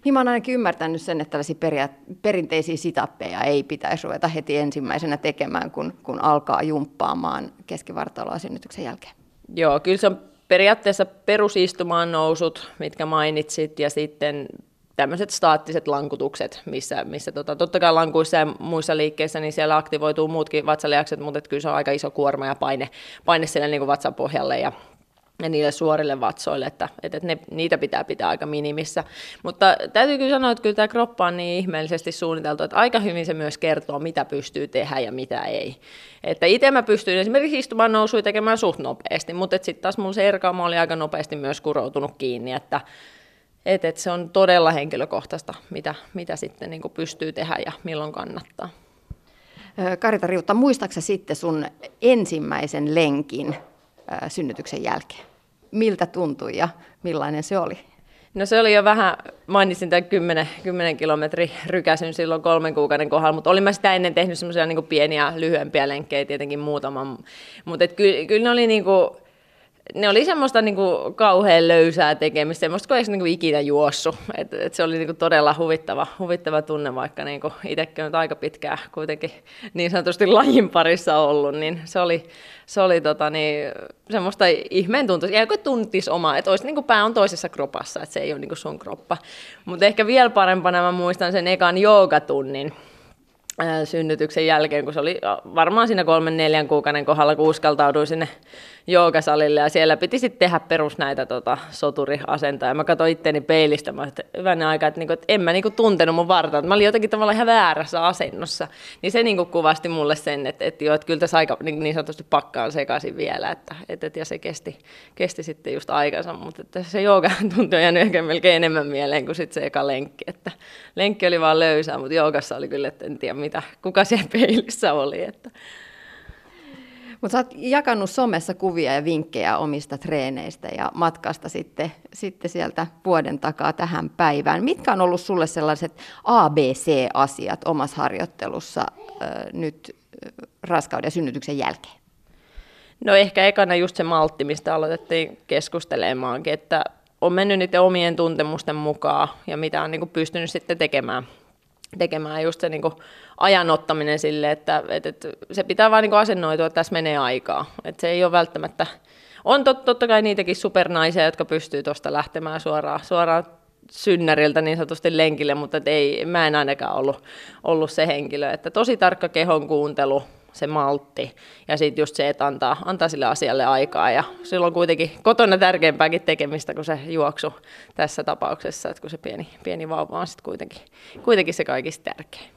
Niin mä oon ainakin ymmärtänyt sen, että tällaisia peria- perinteisiä sitappeja ei pitäisi ruveta heti ensimmäisenä tekemään, kun, kun alkaa jumppaamaan keskivartaloa synnytyksen jälkeen. Joo, kyllä se on periaatteessa perusistumaan nousut, mitkä mainitsit, ja sitten tämmöiset staattiset lankutukset, missä, missä tota, totta kai lankuissa ja muissa liikkeissä, niin siellä aktivoituu muutkin vatsalihakset, mutta kyllä se on aika iso kuorma ja paine, paine siellä niin kuin vatsan pohjalle ja ja niille suorille vatsoille, että, että ne, niitä pitää pitää aika minimissä. Mutta täytyy kyllä sanoa, että kyllä tämä kroppa on niin ihmeellisesti suunniteltu, että aika hyvin se myös kertoo, mitä pystyy tehdä ja mitä ei. Että itse mä pystyin esimerkiksi istumaan nousui tekemään suht nopeasti, mutta sitten taas mun se erkaamo oli aika nopeasti myös kuroutunut kiinni, että et, et se on todella henkilökohtaista, mitä, mitä sitten niin pystyy tehdä ja milloin kannattaa. Karita Riutta, muistaaksä sitten sun ensimmäisen lenkin synnytyksen jälkeen? Miltä tuntui ja millainen se oli? No se oli jo vähän, mainitsin tämän 10, 10 kilometri rykäsyn silloin kolmen kuukauden kohdalla, mutta olin mä sitä ennen tehnyt semmoisia niin pieniä, lyhyempiä lenkkejä tietenkin muutaman. Mutta kyllä, kyllä ne oli niin kuin, ne oli semmoista niin kuin kauhean löysää tekemistä, semmoista kuin ei niin kuin ikinä juossu. Et, et se oli niin kuin todella huvittava, huvittava tunne, vaikka niin kuin itsekin on aika pitkään kuitenkin niin sanotusti lajin parissa ollut, niin se oli, se oli tota, niin, semmoista ihmeen tuntua, ja kuin tuntisi omaa, että olisi niin kuin pää on toisessa kropassa, että se ei ole niin kuin sun kroppa. Mutta ehkä vielä parempana mä muistan sen ekan joogatunnin, synnytyksen jälkeen, kun se oli varmaan siinä kolmen neljän kuukauden kohdalla, kun uskaltauduin sinne joogasalille. Ja siellä piti sitten tehdä perus näitä tota, soturiasentoja. Ja mä katsoin itteni peilistä, mä että hyvänä aika, että, niinku, että en mä niinku tuntenut mun vartaa, mä olin jotenkin tavallaan ihan väärässä asennossa. Niin se niinku kuvasti mulle sen, että, että, jo, että kyllä tässä aika niin, niin sanotusti pakkaan sekaisin vielä, että, että, ja se kesti, kesti sitten just aikansa, mutta että se jooga tuntui jäänyt ehkä melkein enemmän mieleen kuin sitten se eka lenkki, että lenkki oli vaan löysää, mutta joogassa oli kyllä, että en tiedä mitä, kuka siellä peilissä oli, että mutta sä oot jakanut somessa kuvia ja vinkkejä omista treeneistä ja matkasta sitten, sitten sieltä vuoden takaa tähän päivään. Mitkä on ollut sulle sellaiset ABC-asiat omassa harjoittelussa äh, nyt raskauden ja synnytyksen jälkeen? No ehkä ekana just se maltti, mistä aloitettiin keskustelemaankin, että on mennyt niiden omien tuntemusten mukaan ja mitä on niin pystynyt sitten tekemään tekemään just se niin kuin ajanottaminen sille, että, että, että se pitää vaan niin asennoitua, että tässä menee aikaa. Että se ei ole välttämättä, on tot, totta kai niitäkin supernaisia, jotka pystyy tuosta lähtemään suoraan, suoraan synnäriltä niin sanotusti lenkille, mutta ei, mä en ainakaan ollut, ollut se henkilö. Että tosi tarkka kehon kuuntelu, se maltti ja sitten just se, että antaa, antaa sille asialle aikaa ja silloin kuitenkin kotona tärkeämpääkin tekemistä kuin se juoksu tässä tapauksessa, että kun se pieni, pieni vauva on sitten kuitenkin, kuitenkin se kaikista tärkein.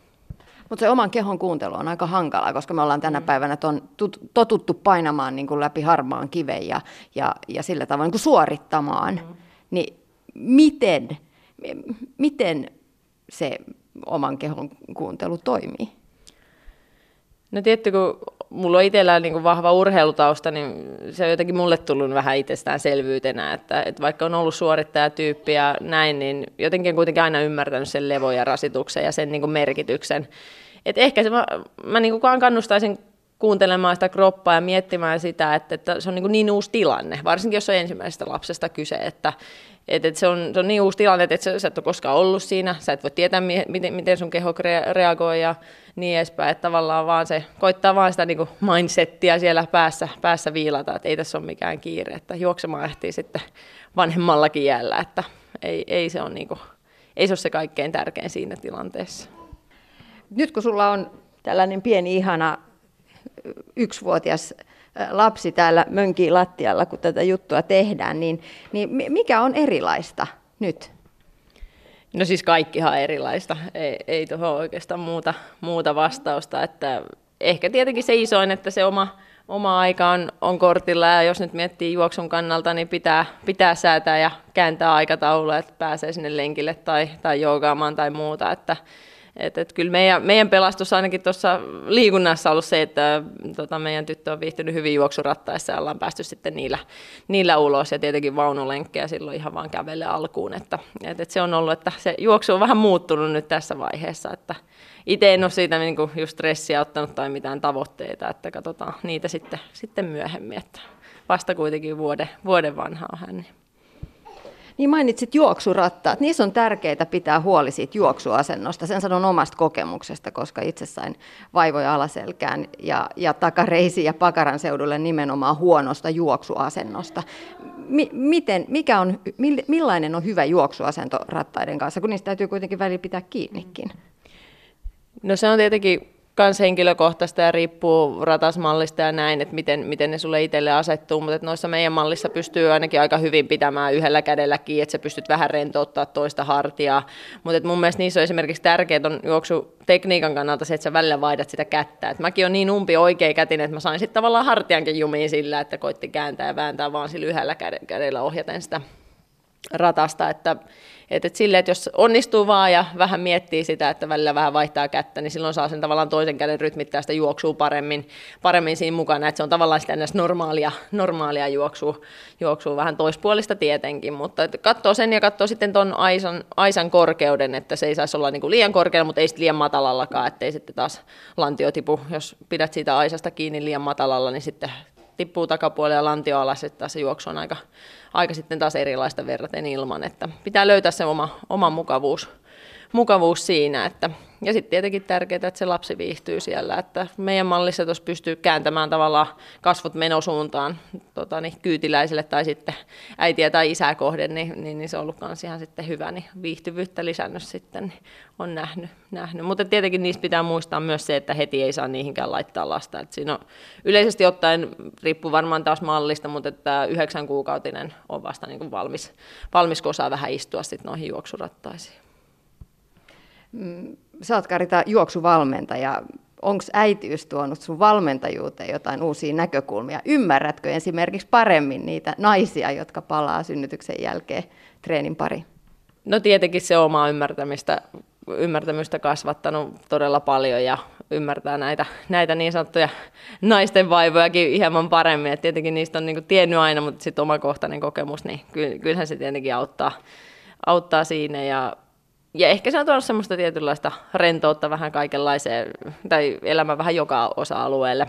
Mutta se oman kehon kuuntelu on aika hankalaa, koska me ollaan tänä mm. päivänä ton, totuttu painamaan niin kuin läpi harmaan kiven ja, ja, ja sillä tavoin niin kuin suorittamaan. Mm. Niin miten, miten se oman kehon kuuntelu toimii? No tietty, kun mulla on itsellään niin vahva urheilutausta, niin se on jotenkin mulle tullut vähän itsestäänselvyytenä, että, että vaikka on ollut suorittajatyyppi ja näin, niin jotenkin kuitenkin aina ymmärtänyt sen levo ja rasituksen ja sen niin kuin merkityksen. Et ehkä se, mä, mä niin kuin kannustaisin kuuntelemaan sitä kroppaa ja miettimään sitä, että, että se on niin, niin uusi tilanne, varsinkin jos on ensimmäisestä lapsesta kyse, että, että, että se, on, se on niin uusi tilanne, että sä, sä et ole koskaan ollut siinä, sä et voi tietää, miten, miten sun keho reagoi ja niin edespäin, että tavallaan vaan se koittaa vaan sitä niin mindsettiä siellä päässä, päässä viilata, että ei tässä ole mikään kiire, että juoksemaan ehtii sitten vanhemmallakin jäällä, että ei, ei, se, ole niin kuin, ei se ole se kaikkein tärkein siinä tilanteessa. Nyt kun sulla on tällainen pieni ihana yksivuotias lapsi täällä mönkii lattialla, kun tätä juttua tehdään, niin, niin mikä on erilaista nyt? No siis kaikkihan erilaista, ei, ei tuohon oikeastaan muuta, muuta vastausta, että ehkä tietenkin se isoin, että se oma, oma aika on, on kortilla ja jos nyt miettii juoksun kannalta, niin pitää, pitää säätää ja kääntää aikataulua, että pääsee sinne lenkille tai, tai joogaamaan tai muuta, että Et, et kyllä meidän, meidän pelastus ainakin tuossa liikunnassa on ollut se, että tota, meidän tyttö on viihtynyt hyvin juoksurattaessa ja ollaan päästy sitten niillä, niillä ulos ja tietenkin vaunulenkkejä silloin ihan vaan kävelle alkuun. Että, et, et se on ollut, että se juoksu on vähän muuttunut nyt tässä vaiheessa, että itse en ole siitä niin kuin just stressiä ottanut tai mitään tavoitteita, että katsotaan niitä sitten, sitten myöhemmin, että vasta kuitenkin vuoden, vuoden vanha on hän. Niin. Niin mainitsit juoksurattaat. Niissä on tärkeää pitää huoli siitä juoksuasennosta. Sen sanon omasta kokemuksesta, koska itse sain vaivoja alaselkään ja, ja takareisi ja pakaran seudulle nimenomaan huonosta juoksuasennosta. Mi, miten, mikä on, millainen on hyvä juoksuasento rattaiden kanssa, kun niistä täytyy kuitenkin välillä pitää kiinnikin? No se on tietenkin kans henkilökohtaista ja riippuu ratasmallista ja näin, että miten, miten ne sulle itselle asettuu, mutta noissa meidän mallissa pystyy ainakin aika hyvin pitämään yhdellä kädellä kiinni, että sä pystyt vähän rentouttaa toista hartiaa, mutta mun mielestä niissä on esimerkiksi tärkeää on juoksutekniikan kannalta se, että sä välillä vaihdat sitä kättä, että mäkin on niin umpi oikea kätin, että mä sain sitten tavallaan hartiankin jumiin sillä, että koitti kääntää ja vääntää vaan sillä yhdellä kädellä ohjaten sitä ratasta, että että et silleen, että jos onnistuu vaan ja vähän miettii sitä, että välillä vähän vaihtaa kättä, niin silloin saa sen tavallaan toisen käden rytmittää sitä juoksua paremmin, paremmin siinä mukana, että se on tavallaan sitä normaalia, normaalia juoksua, juoksua, vähän toispuolista tietenkin, mutta katsoo sen ja katsoo sitten tuon aisan, aisan korkeuden, että se ei saisi olla niinku liian korkealla, mutta ei sitten liian matalallakaan, ettei sitten taas lantio tipu, jos pidät siitä aisasta kiinni liian matalalla, niin sitten tippuu takapuolella ja lantio alas, että se juoksu on aika, aika sitten taas erilaista verraten ilman, että pitää löytää se oma, oma mukavuus, mukavuus siinä, että ja sitten tietenkin tärkeää, että se lapsi viihtyy siellä, että meidän mallissa tuossa pystyy kääntämään tavallaan kasvot menosuuntaan tota, niin, kyytiläiselle tai sitten äitiä tai isää kohden, niin, niin, niin se on ollut myös ihan sitten hyvä, niin viihtyvyyttä lisännyt sitten, niin on nähnyt. nähnyt. Mutta tietenkin niistä pitää muistaa myös se, että heti ei saa niihinkään laittaa lasta. Et siinä on, yleisesti ottaen, riippuu varmaan taas mallista, mutta että yhdeksän kuukautinen on vasta niin kuin valmis, valmis, kun osaa vähän istua sitten noihin juoksurattaisiin. Mm sä oot Karita juoksuvalmentaja. Onko äitiys tuonut sun valmentajuuteen jotain uusia näkökulmia? Ymmärrätkö esimerkiksi paremmin niitä naisia, jotka palaa synnytyksen jälkeen treenin pari? No tietenkin se oma ymmärtämistä, ymmärtämystä kasvattanut todella paljon ja ymmärtää näitä, näitä niin sanottuja naisten vaivojakin hieman paremmin. Et tietenkin niistä on niin tiennyt aina, mutta sitten omakohtainen kokemus, niin kyllähän se tietenkin auttaa, auttaa siinä. Ja ja ehkä se on tuonut semmoista tietynlaista rentoutta vähän kaikenlaiseen, tai elämä vähän joka osa-alueelle.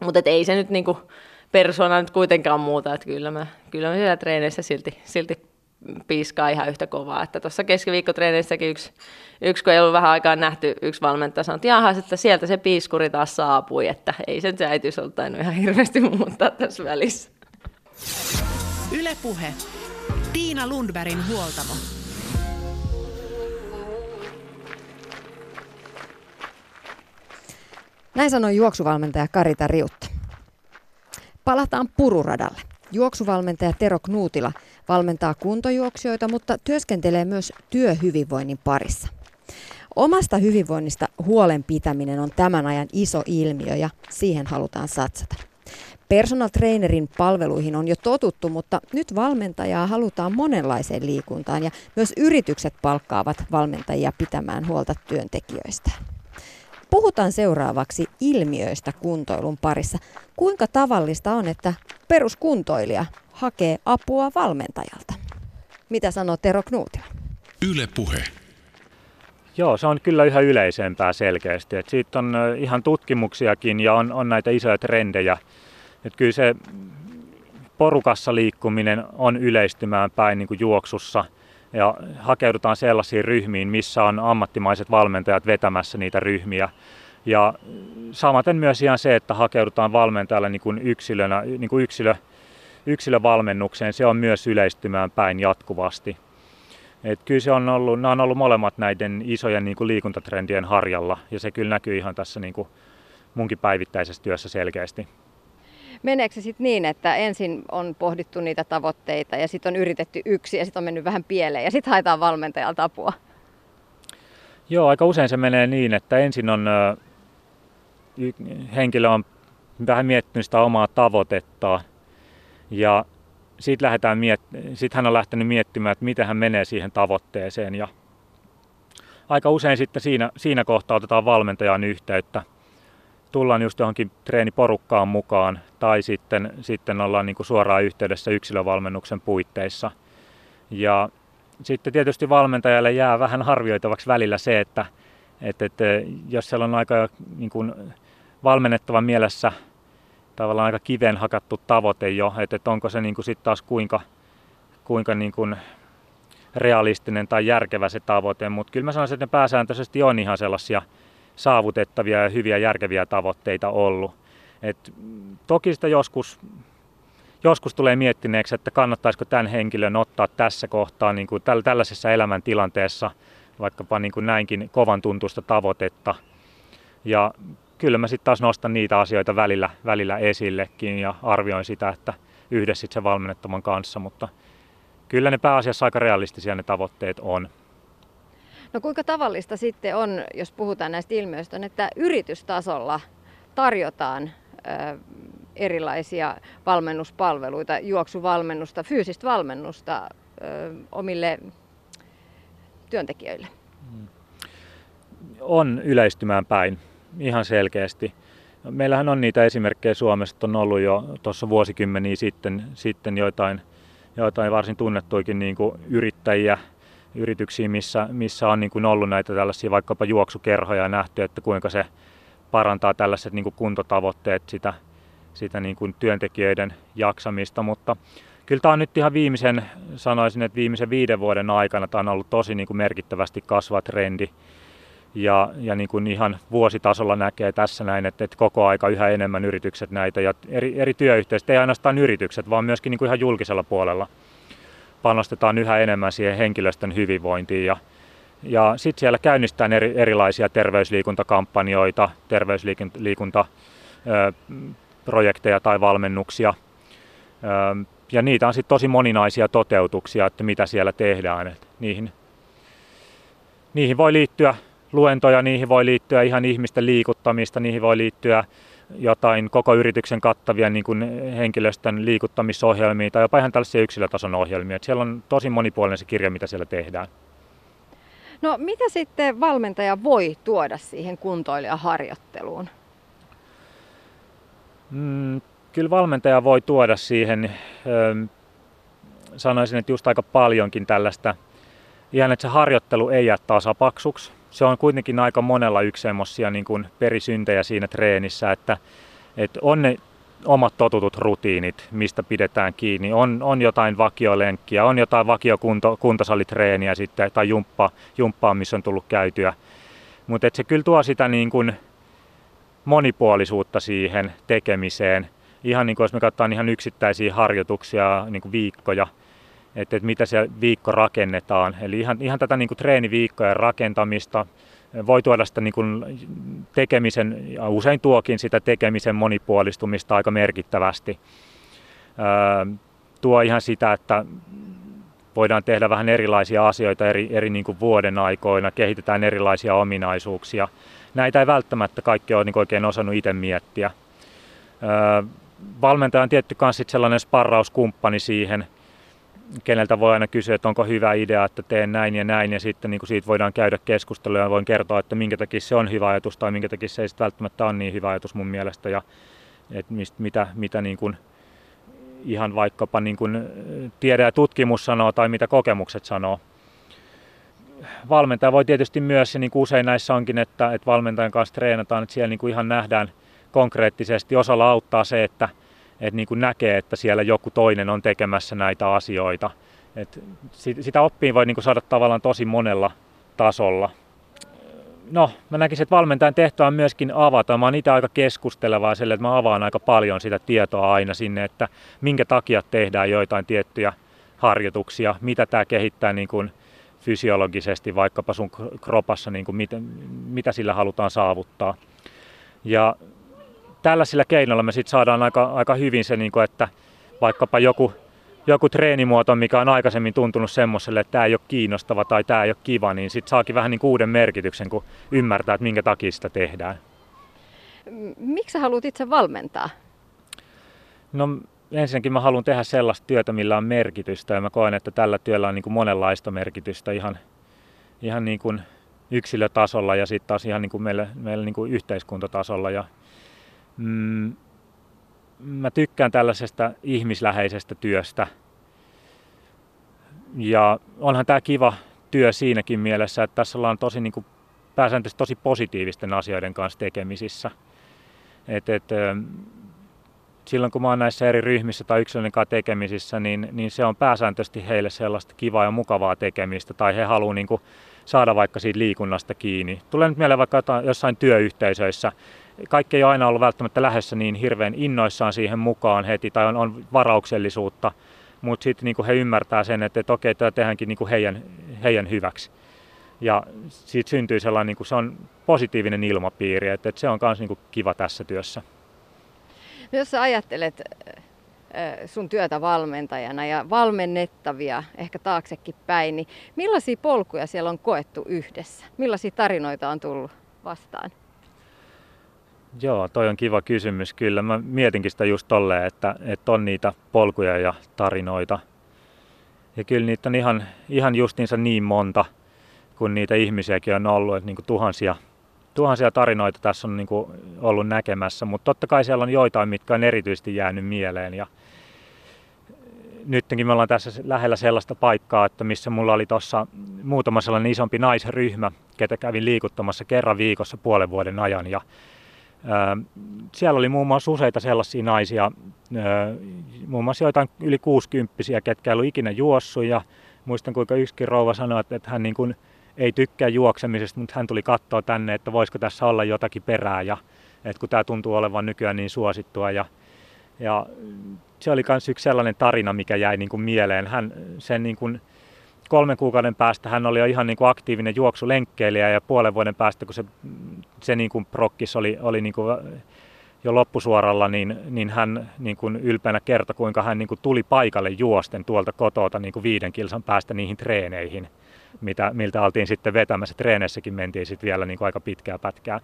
Mutta ei se nyt niinku persona nyt kuitenkaan muuta, että kyllä mä, kyllä mä siellä treeneissä silti, silti piiskaa ihan yhtä kovaa. Että tuossa keskiviikkotreeneissäkin yksi, yksi, kun ei ollut vähän aikaa nähty, yksi valmentaja sanoi, että jaha, että sieltä se piiskuri taas saapui, että ei sen se äitiys ollut tainnut ihan hirveästi muuttaa tässä välissä. Ylepuhe. Tiina Lundbergin huoltamo. Näin sanoi juoksuvalmentaja Karita Riutta. Palataan pururadalle. Juoksuvalmentaja Tero Knuutila valmentaa kuntojuoksijoita, mutta työskentelee myös työhyvinvoinnin parissa. Omasta hyvinvoinnista huolen pitäminen on tämän ajan iso ilmiö ja siihen halutaan satsata. Personal trainerin palveluihin on jo totuttu, mutta nyt valmentajaa halutaan monenlaiseen liikuntaan ja myös yritykset palkkaavat valmentajia pitämään huolta työntekijöistään. Puhutaan seuraavaksi ilmiöistä kuntoilun parissa. Kuinka tavallista on, että peruskuntoilija hakee apua valmentajalta? Mitä sanoo Tero Knuutila? Yle puhe. Joo, se on kyllä yhä yleisempää selkeästi. Et siitä on ihan tutkimuksiakin ja on, on näitä isoja trendejä. Et kyllä se porukassa liikkuminen on yleistymään päin niin kuin juoksussa – ja hakeudutaan sellaisiin ryhmiin, missä on ammattimaiset valmentajat vetämässä niitä ryhmiä. Ja samaten myös ihan se, että hakeudutaan valmentajalle niin kuin yksilönä, niin kuin yksilö, yksilövalmennukseen, se on myös yleistymään päin jatkuvasti. Et kyllä se on ollut, nämä on ollut molemmat näiden isojen niin kuin liikuntatrendien harjalla ja se kyllä näkyy ihan tässä niin kuin munkin päivittäisessä työssä selkeästi. Meneekö se sitten niin, että ensin on pohdittu niitä tavoitteita ja sitten on yritetty yksi ja sitten on mennyt vähän pieleen ja sitten haetaan valmentajalta apua? Joo, aika usein se menee niin, että ensin on henkilö on vähän miettinyt sitä omaa tavoitetta ja sitten miet- sit hän on lähtenyt miettimään, että miten hän menee siihen tavoitteeseen ja aika usein sitten siinä, siinä kohtaa otetaan valmentajan yhteyttä. Tullaan just johonkin treeniporukkaan mukaan tai sitten, sitten ollaan niin kuin suoraan yhteydessä yksilövalmennuksen puitteissa. Ja sitten tietysti valmentajalle jää vähän harvioitavaksi välillä se, että, että, että jos siellä on aika niin kuin valmennettavan mielessä tavallaan aika kiven hakattu tavoite jo, että, että onko se niin sitten taas kuinka, kuinka niin kuin realistinen tai järkevä se tavoite, mutta kyllä mä sanoisin, että ne pääsääntöisesti on ihan sellaisia saavutettavia ja hyviä järkeviä tavoitteita ollut. Et toki sitä joskus, joskus tulee miettineeksi, että kannattaisiko tämän henkilön ottaa tässä kohtaa niin kuin tällaisessa elämäntilanteessa vaikkapa niin kuin näinkin kovan tuntuista tavoitetta. Ja kyllä mä sitten taas nostan niitä asioita välillä, välillä esillekin ja arvioin sitä, että yhdessä sitten sen valmennettavan kanssa, mutta kyllä ne pääasiassa aika realistisia ne tavoitteet on. No kuinka tavallista sitten on, jos puhutaan näistä ilmiöistä, että yritystasolla tarjotaan ö, erilaisia valmennuspalveluita, juoksuvalmennusta, fyysistä valmennusta ö, omille työntekijöille? On yleistymään päin, ihan selkeästi. Meillähän on niitä esimerkkejä Suomessa, on ollut jo tuossa vuosikymmeniä sitten, sitten joitain – joitain varsin tunnettuikin niin kuin yrittäjiä, yrityksiä, missä, missä on niin kuin ollut näitä tällaisia vaikkapa juoksukerhoja ja nähty, että kuinka se parantaa tällaiset niin kuin kuntotavoitteet sitä, sitä niin kuin työntekijöiden jaksamista, mutta kyllä tämä on nyt ihan viimeisen, sanoisin, että viimeisen viiden vuoden aikana tämä on ollut tosi niin kuin merkittävästi kasvava trendi. Ja, ja niin kuin ihan vuositasolla näkee tässä näin, että, että koko aika yhä enemmän yritykset näitä ja eri, eri työyhteisöt, ei ainoastaan yritykset, vaan myöskin niin kuin ihan julkisella puolella panostetaan yhä enemmän siihen henkilöstön hyvinvointiin ja, ja sitten siellä käynnistetään eri, erilaisia terveysliikuntakampanjoita, terveysliikuntaprojekteja tai valmennuksia. Ja niitä on sitten tosi moninaisia toteutuksia, että mitä siellä tehdään. Että niihin, niihin voi liittyä luentoja, niihin voi liittyä ihan ihmisten liikuttamista, niihin voi liittyä jotain koko yrityksen kattavia niin kuin henkilöstön liikuttamisohjelmia tai jopa ihan tällaisia yksilötason ohjelmia. Että siellä on tosi monipuolinen se kirja, mitä siellä tehdään. No mitä sitten valmentaja voi tuoda siihen kuntoilijaharjoitteluun? Mm, kyllä valmentaja voi tuoda siihen, ö, sanoisin, että just aika paljonkin tällaista, ihan että se harjoittelu ei jää tasapaksuksi, se on kuitenkin aika monella yksi semmoisia niin kuin perisyntejä siinä treenissä, että, että on ne omat totutut rutiinit, mistä pidetään kiinni. On, on jotain vakiolenkkiä, on jotain vakiokuntosalitreeniä sitten, tai jumppa, jumppaa, missä on tullut käytyä. Mutta se kyllä tuo sitä niin kuin monipuolisuutta siihen tekemiseen. Ihan niin kuin jos me katsotaan ihan yksittäisiä harjoituksia, niin kuin viikkoja, että, että mitä se viikko rakennetaan. Eli ihan, ihan tätä niin kuin treeniviikkojen rakentamista voi tuoda sitä niin kuin tekemisen, ja usein tuokin sitä tekemisen monipuolistumista aika merkittävästi. Öö, tuo ihan sitä, että voidaan tehdä vähän erilaisia asioita eri, eri niin kuin vuoden aikoina, kehitetään erilaisia ominaisuuksia. Näitä ei välttämättä kaikki ole niin oikein osannut itse miettiä. Öö, valmentaja on tietty myös sellainen sparrauskumppani siihen – keneltä voi aina kysyä, että onko hyvä idea, että teen näin ja näin, ja sitten niin kuin siitä voidaan käydä keskustelua ja voin kertoa, että minkä takia se on hyvä ajatus tai minkä takia se ei välttämättä ole niin hyvä ajatus mun mielestä, ja että mistä, mitä, mitä niin kuin ihan vaikkapa niin kuin tiede ja tutkimus sanoo tai mitä kokemukset sanoo. Valmentaja voi tietysti myös, ja niin kuin usein näissä onkin, että, että valmentajan kanssa treenataan, että siellä niin kuin ihan nähdään konkreettisesti. Osalla auttaa se, että, että niin kuin näkee, että siellä joku toinen on tekemässä näitä asioita. Et sitä oppiin voi niin kuin saada tavallaan tosi monella tasolla. No, mä näkisin, että valmentajan tehtävä on myöskin avata. Mä oon itse aika keskustelevaa sille, että mä avaan aika paljon sitä tietoa aina sinne, että minkä takia tehdään joitain tiettyjä harjoituksia, mitä tämä kehittää niin kuin fysiologisesti vaikkapa sun kropassa, niin kuin mitä, mitä sillä halutaan saavuttaa. Ja tällaisilla keinoilla me sit saadaan aika, aika hyvin se, niin kuin, että vaikkapa joku, joku treenimuoto, mikä on aikaisemmin tuntunut semmoiselle, että tämä ei ole kiinnostava tai tämä ei ole kiva, niin sitten saakin vähän niin kuin uuden merkityksen, kun ymmärtää, että minkä takia sitä tehdään. Miksi sä haluat itse valmentaa? No ensinnäkin mä haluan tehdä sellaista työtä, millä on merkitystä ja mä koen, että tällä työllä on niin kuin monenlaista merkitystä ihan, ihan niin kuin yksilötasolla ja sitten taas ihan niin kuin meillä, meillä niin kuin yhteiskuntatasolla. Ja, mm, mä tykkään tällaisesta ihmisläheisestä työstä. Ja onhan tämä kiva työ siinäkin mielessä, että tässä ollaan tosi niin kuin, pääsääntöisesti tosi positiivisten asioiden kanssa tekemisissä. Et, et, silloin kun mä oon näissä eri ryhmissä tai yksilöiden kanssa tekemisissä, niin, niin se on pääsääntöisesti heille sellaista kivaa ja mukavaa tekemistä, tai he haluaa niin kuin saada vaikka siitä liikunnasta kiinni. Tulee nyt mieleen vaikka jossain työyhteisöissä, kaikki ei aina ollut välttämättä lähdössä niin hirveän innoissaan siihen mukaan heti, tai on, on varauksellisuutta, mutta sitten niin he ymmärtää sen, että, että okei, tämä tehdäänkin niin heidän, heidän hyväksi. Ja siitä syntyy sellainen, niin kuin se on positiivinen ilmapiiri, että, että se on myös niin kiva tässä työssä. No jos sä ajattelet sun työtä valmentajana ja valmennettavia ehkä taaksekin päin, niin millaisia polkuja siellä on koettu yhdessä? Millaisia tarinoita on tullut vastaan? Joo, toi on kiva kysymys kyllä. Mä mietinkin sitä just tolleen, että, että on niitä polkuja ja tarinoita. Ja kyllä niitä on ihan, ihan justiinsa niin monta, kun niitä ihmisiäkin on ollut, että niin kuin tuhansia tuhansia tarinoita tässä on niin kuin ollut näkemässä, mutta totta kai siellä on joitain, mitkä on erityisesti jäänyt mieleen. Ja nytkin me ollaan tässä lähellä sellaista paikkaa, että missä mulla oli tuossa muutama sellainen isompi naisryhmä, ketä kävin liikuttamassa kerran viikossa puolen vuoden ajan. Ja, siellä oli muun muassa useita sellaisia naisia, muun muassa joitain yli 60 ketkä ei ikinä juossut. Ja muistan, kuinka yksikin rouva sanoi, että hän niin kuin, ei tykkää juoksemisesta, mutta hän tuli katsoa tänne, että voisiko tässä olla jotakin perää ja että kun tämä tuntuu olevan nykyään niin suosittua ja, ja se oli myös yksi sellainen tarina, mikä jäi niin kuin mieleen. Hän sen niin kuin kolmen kuukauden päästä hän oli jo ihan niin kuin aktiivinen juoksulenkkeilijä ja puolen vuoden päästä, kun se, se niin kuin prokkis oli, oli niin kuin jo loppusuoralla, niin, niin hän niin kuin ylpeänä kertoi, kuinka hän niin kuin tuli paikalle juosten tuolta kotota niin kuin viiden kilsan päästä niihin treeneihin mitä, miltä oltiin sitten vetämässä. Treeneissäkin mentiin sitten vielä niin kuin aika pitkää pätkää.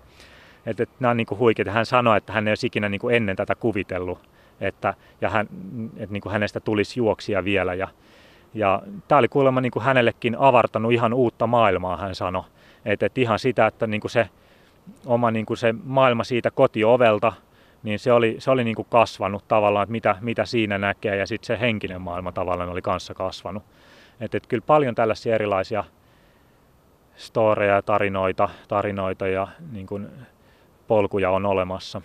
Et, et, nämä on niin kuin huikeita. Hän sanoi, että hän ei olisi ikinä niin kuin ennen tätä kuvitellut, että, ja hän, että niin kuin hänestä tulisi juoksia vielä. Ja, ja tämä oli kuulemma niin kuin hänellekin avartanut ihan uutta maailmaa, hän sanoi. Että et ihan sitä, että niin kuin se oma niin kuin se maailma siitä kotiovelta, niin se oli, se oli niin kuin kasvanut tavallaan, että mitä, mitä siinä näkee, ja sitten se henkinen maailma tavallaan oli kanssa kasvanut. Että et kyllä paljon tällaisia erilaisia storeja, tarinoita, tarinoita ja niin kuin polkuja on olemassa.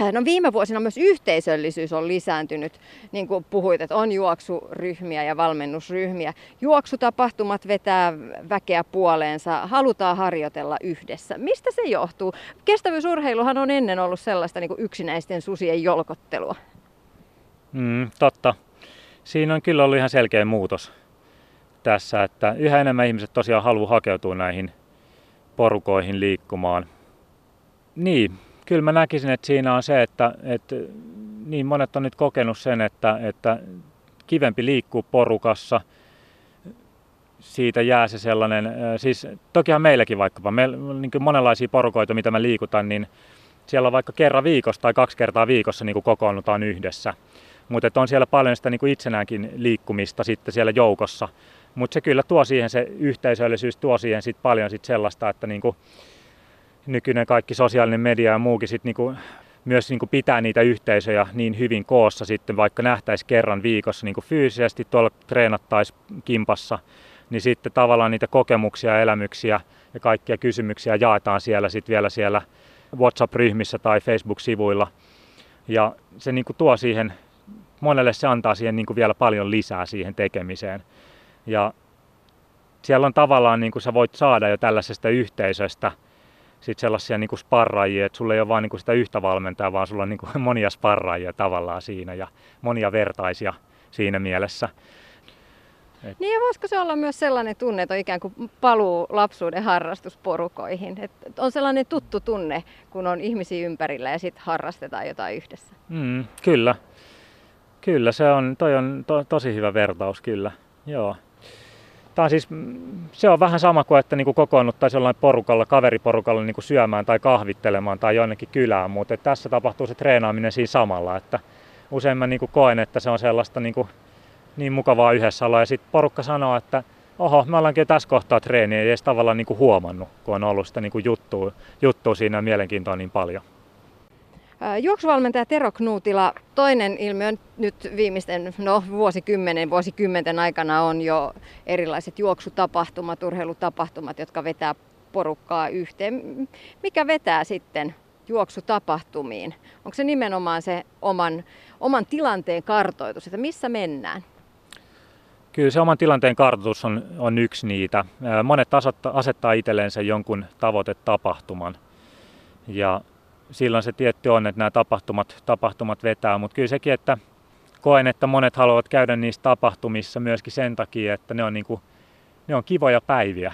Äh, no viime vuosina myös yhteisöllisyys on lisääntynyt, niin kuin puhuit, että on juoksuryhmiä ja valmennusryhmiä. Juoksutapahtumat vetää väkeä puoleensa, halutaan harjoitella yhdessä. Mistä se johtuu? Kestävyysurheiluhan on ennen ollut sellaista niin kuin yksinäisten susien jolkottelua. Mm, totta. Siinä on kyllä ollut ihan selkeä muutos tässä, että yhä enemmän ihmiset tosiaan haluaa hakeutua näihin porukoihin liikkumaan. Niin, kyllä mä näkisin, että siinä on se, että, että niin monet on nyt kokenut sen, että, että kivempi liikkuu porukassa, siitä jää se sellainen, siis tokihan meilläkin vaikkapa, on niin monenlaisia porukoita, mitä me liikutaan, niin siellä on vaikka kerran viikossa tai kaksi kertaa viikossa niin kokoonnutaan yhdessä. Mutta on siellä paljon sitä niin kuin itsenäänkin liikkumista sitten siellä joukossa. Mutta se kyllä tuo siihen, se yhteisöllisyys tuo siihen sit paljon sit sellaista, että niinku nykyinen kaikki sosiaalinen media ja muukin sit niinku myös niinku pitää niitä yhteisöjä niin hyvin koossa sitten, vaikka nähtäisi kerran viikossa niinku fyysisesti tuolla treenattaisiin kimpassa, niin sitten tavallaan niitä kokemuksia elämyksiä ja kaikkia kysymyksiä jaetaan siellä sitten vielä siellä WhatsApp-ryhmissä tai Facebook-sivuilla. Ja se niinku tuo siihen, monelle se antaa siihen niinku vielä paljon lisää siihen tekemiseen. Ja siellä on tavallaan, niin kuin sä voit saada jo tällaisesta yhteisöstä sit sellaisia niin kuin sparraajia, että sulla ei ole vain niin sitä yhtä valmentajaa, vaan sulla on niin kuin monia sparraajia tavallaan siinä ja monia vertaisia siinä mielessä. Et. Niin ja voisiko se olla myös sellainen tunne, että on ikään kuin paluu lapsuuden harrastusporukoihin. Et on sellainen tuttu tunne, kun on ihmisiä ympärillä ja sitten harrastetaan jotain yhdessä. Mm, kyllä. Kyllä, se on, toi on to, tosi hyvä vertaus, kyllä. Joo. Tämä on siis, se on vähän sama kuin, että niin kuin kokoonnuttaisiin jollain porukalla, kaveriporukalla niin kuin syömään tai kahvittelemaan tai jonnekin kylään, mutta tässä tapahtuu se treenaaminen siinä samalla. Että usein mä niin kuin koen, että se on sellaista niin, kuin, niin mukavaa yhdessä olla. Ja sitten porukka sanoo, että oho, me ollaankin tässä kohtaa treeniä, ei edes tavallaan niin kuin huomannut, kun on ollut sitä niin kuin juttua, juttua siinä mielenkiintoa niin paljon. Juoksuvalmentaja Tero Knuutila, toinen ilmiö nyt viimeisten no, vuosikymmenen, vuosikymmenten aikana on jo erilaiset juoksutapahtumat, urheilutapahtumat, jotka vetää porukkaa yhteen. Mikä vetää sitten juoksutapahtumiin? Onko se nimenomaan se oman, oman tilanteen kartoitus, että missä mennään? Kyllä se oman tilanteen kartoitus on, on yksi niitä. Monet asettaa, asettaa itselleensä jonkun tavoitetapahtuman. Ja silloin se tietty on, että nämä tapahtumat, tapahtumat vetää, mutta kyllä sekin, että koen, että monet haluavat käydä niissä tapahtumissa myöskin sen takia, että ne on, niin kuin, ne on kivoja päiviä.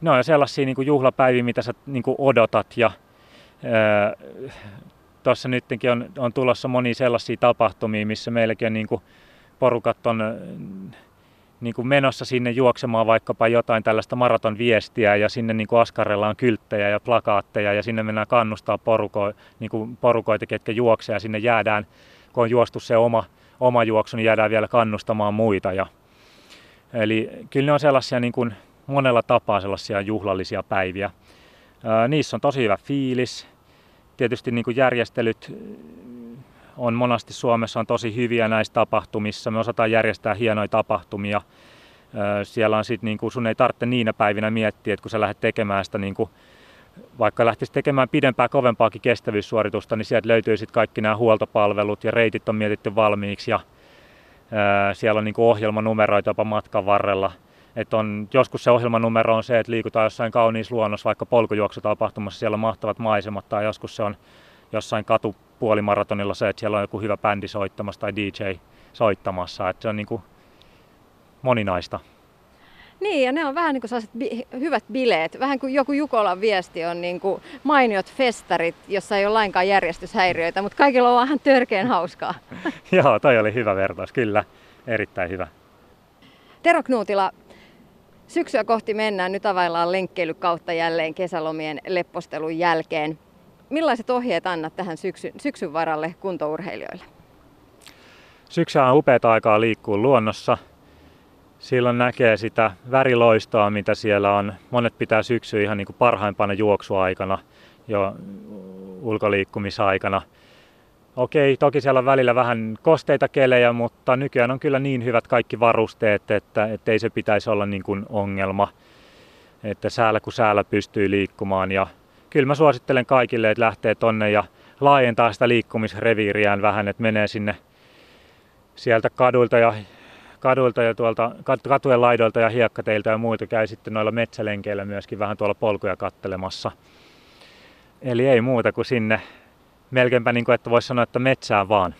ne on sellaisia niin kuin juhlapäiviä, mitä sä niin kuin odotat ja tuossa nytkin on, on tulossa moni sellaisia tapahtumia, missä meilläkin on niin kuin porukat on niin kuin menossa sinne juoksemaan vaikkapa jotain tällaista maratonviestiä ja sinne niin kuin askarellaan kylttejä ja plakaatteja ja sinne mennään kannustaa poruko, niin kuin porukoita, ketkä juoksee ja sinne jäädään, kun on juostu se oma, oma juoksu, niin jäädään vielä kannustamaan muita. Ja, eli kyllä ne on sellaisia niin kuin monella tapaa sellaisia juhlallisia päiviä. Ää, niissä on tosi hyvä fiilis. Tietysti niin kuin järjestelyt on monasti Suomessa on tosi hyviä näissä tapahtumissa. Me osataan järjestää hienoja tapahtumia. Siellä on sitten, niin kuin, sun ei tarvitse niinä päivinä miettiä, että kun sä lähdet tekemään sitä, niin kuin, vaikka lähtisit tekemään pidempää, kovempaakin kestävyyssuoritusta, niin sieltä löytyy sitten kaikki nämä huoltopalvelut ja reitit on mietitty valmiiksi ja siellä on niin kuin ohjelmanumeroita jopa matkan varrella. Et on, joskus se ohjelmanumero on se, että liikutaan jossain kauniissa luonnossa, vaikka polkujuoksutapahtumassa, siellä on mahtavat maisemat, tai joskus se on jossain katupuolimaratonilla se, että siellä on joku hyvä bändi soittamassa tai DJ soittamassa. Että se on niin kuin moninaista. Niin, ja ne on vähän niin kuin sellaiset bi- hyvät bileet. Vähän kuin joku Jukolan viesti on niin kuin mainiot festarit, jossa ei ole lainkaan järjestyshäiriöitä, mutta kaikilla on vähän törkeän hauskaa. Joo, toi oli hyvä vertaus, kyllä. Erittäin hyvä. Tero Knuutila, syksyä kohti mennään. Nyt availlaan lenkkeilykautta jälleen kesälomien leppostelun jälkeen. Millaiset ohjeet annat tähän syksy, syksyn varalle kuntourheilijoille? Syksyä on upeata aikaa liikkua luonnossa. Silloin näkee sitä väriloistoa, mitä siellä on. Monet pitää syksyä ihan niin kuin parhaimpana juoksuaikana, jo ulkoliikkumisaikana. Okei, toki siellä on välillä vähän kosteita kelejä, mutta nykyään on kyllä niin hyvät kaikki varusteet, että, että ei se pitäisi olla niin kuin ongelma. Että säällä kun säällä pystyy liikkumaan ja kyllä mä suosittelen kaikille, että lähtee tonne ja laajentaa sitä liikkumisreviiriään vähän, että menee sinne sieltä kaduilta ja kaduilta ja tuolta katujen laidoilta ja hiekkateiltä ja muita käy sitten noilla metsälenkeillä myöskin vähän tuolla polkuja kattelemassa. Eli ei muuta kuin sinne melkeinpä niin kuin, että voisi sanoa, että metsään vaan.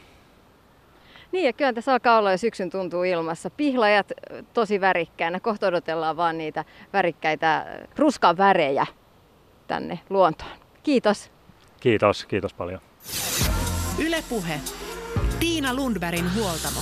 Niin ja kyllä tässä alkaa olla jo syksyn tuntuu ilmassa. Pihlajat tosi värikkäänä. Kohta odotellaan vaan niitä värikkäitä ruskan värejä tänne luontoon. Kiitos. Kiitos, kiitos paljon. Ylepuhe. Tiina Lundbergin huoltamo.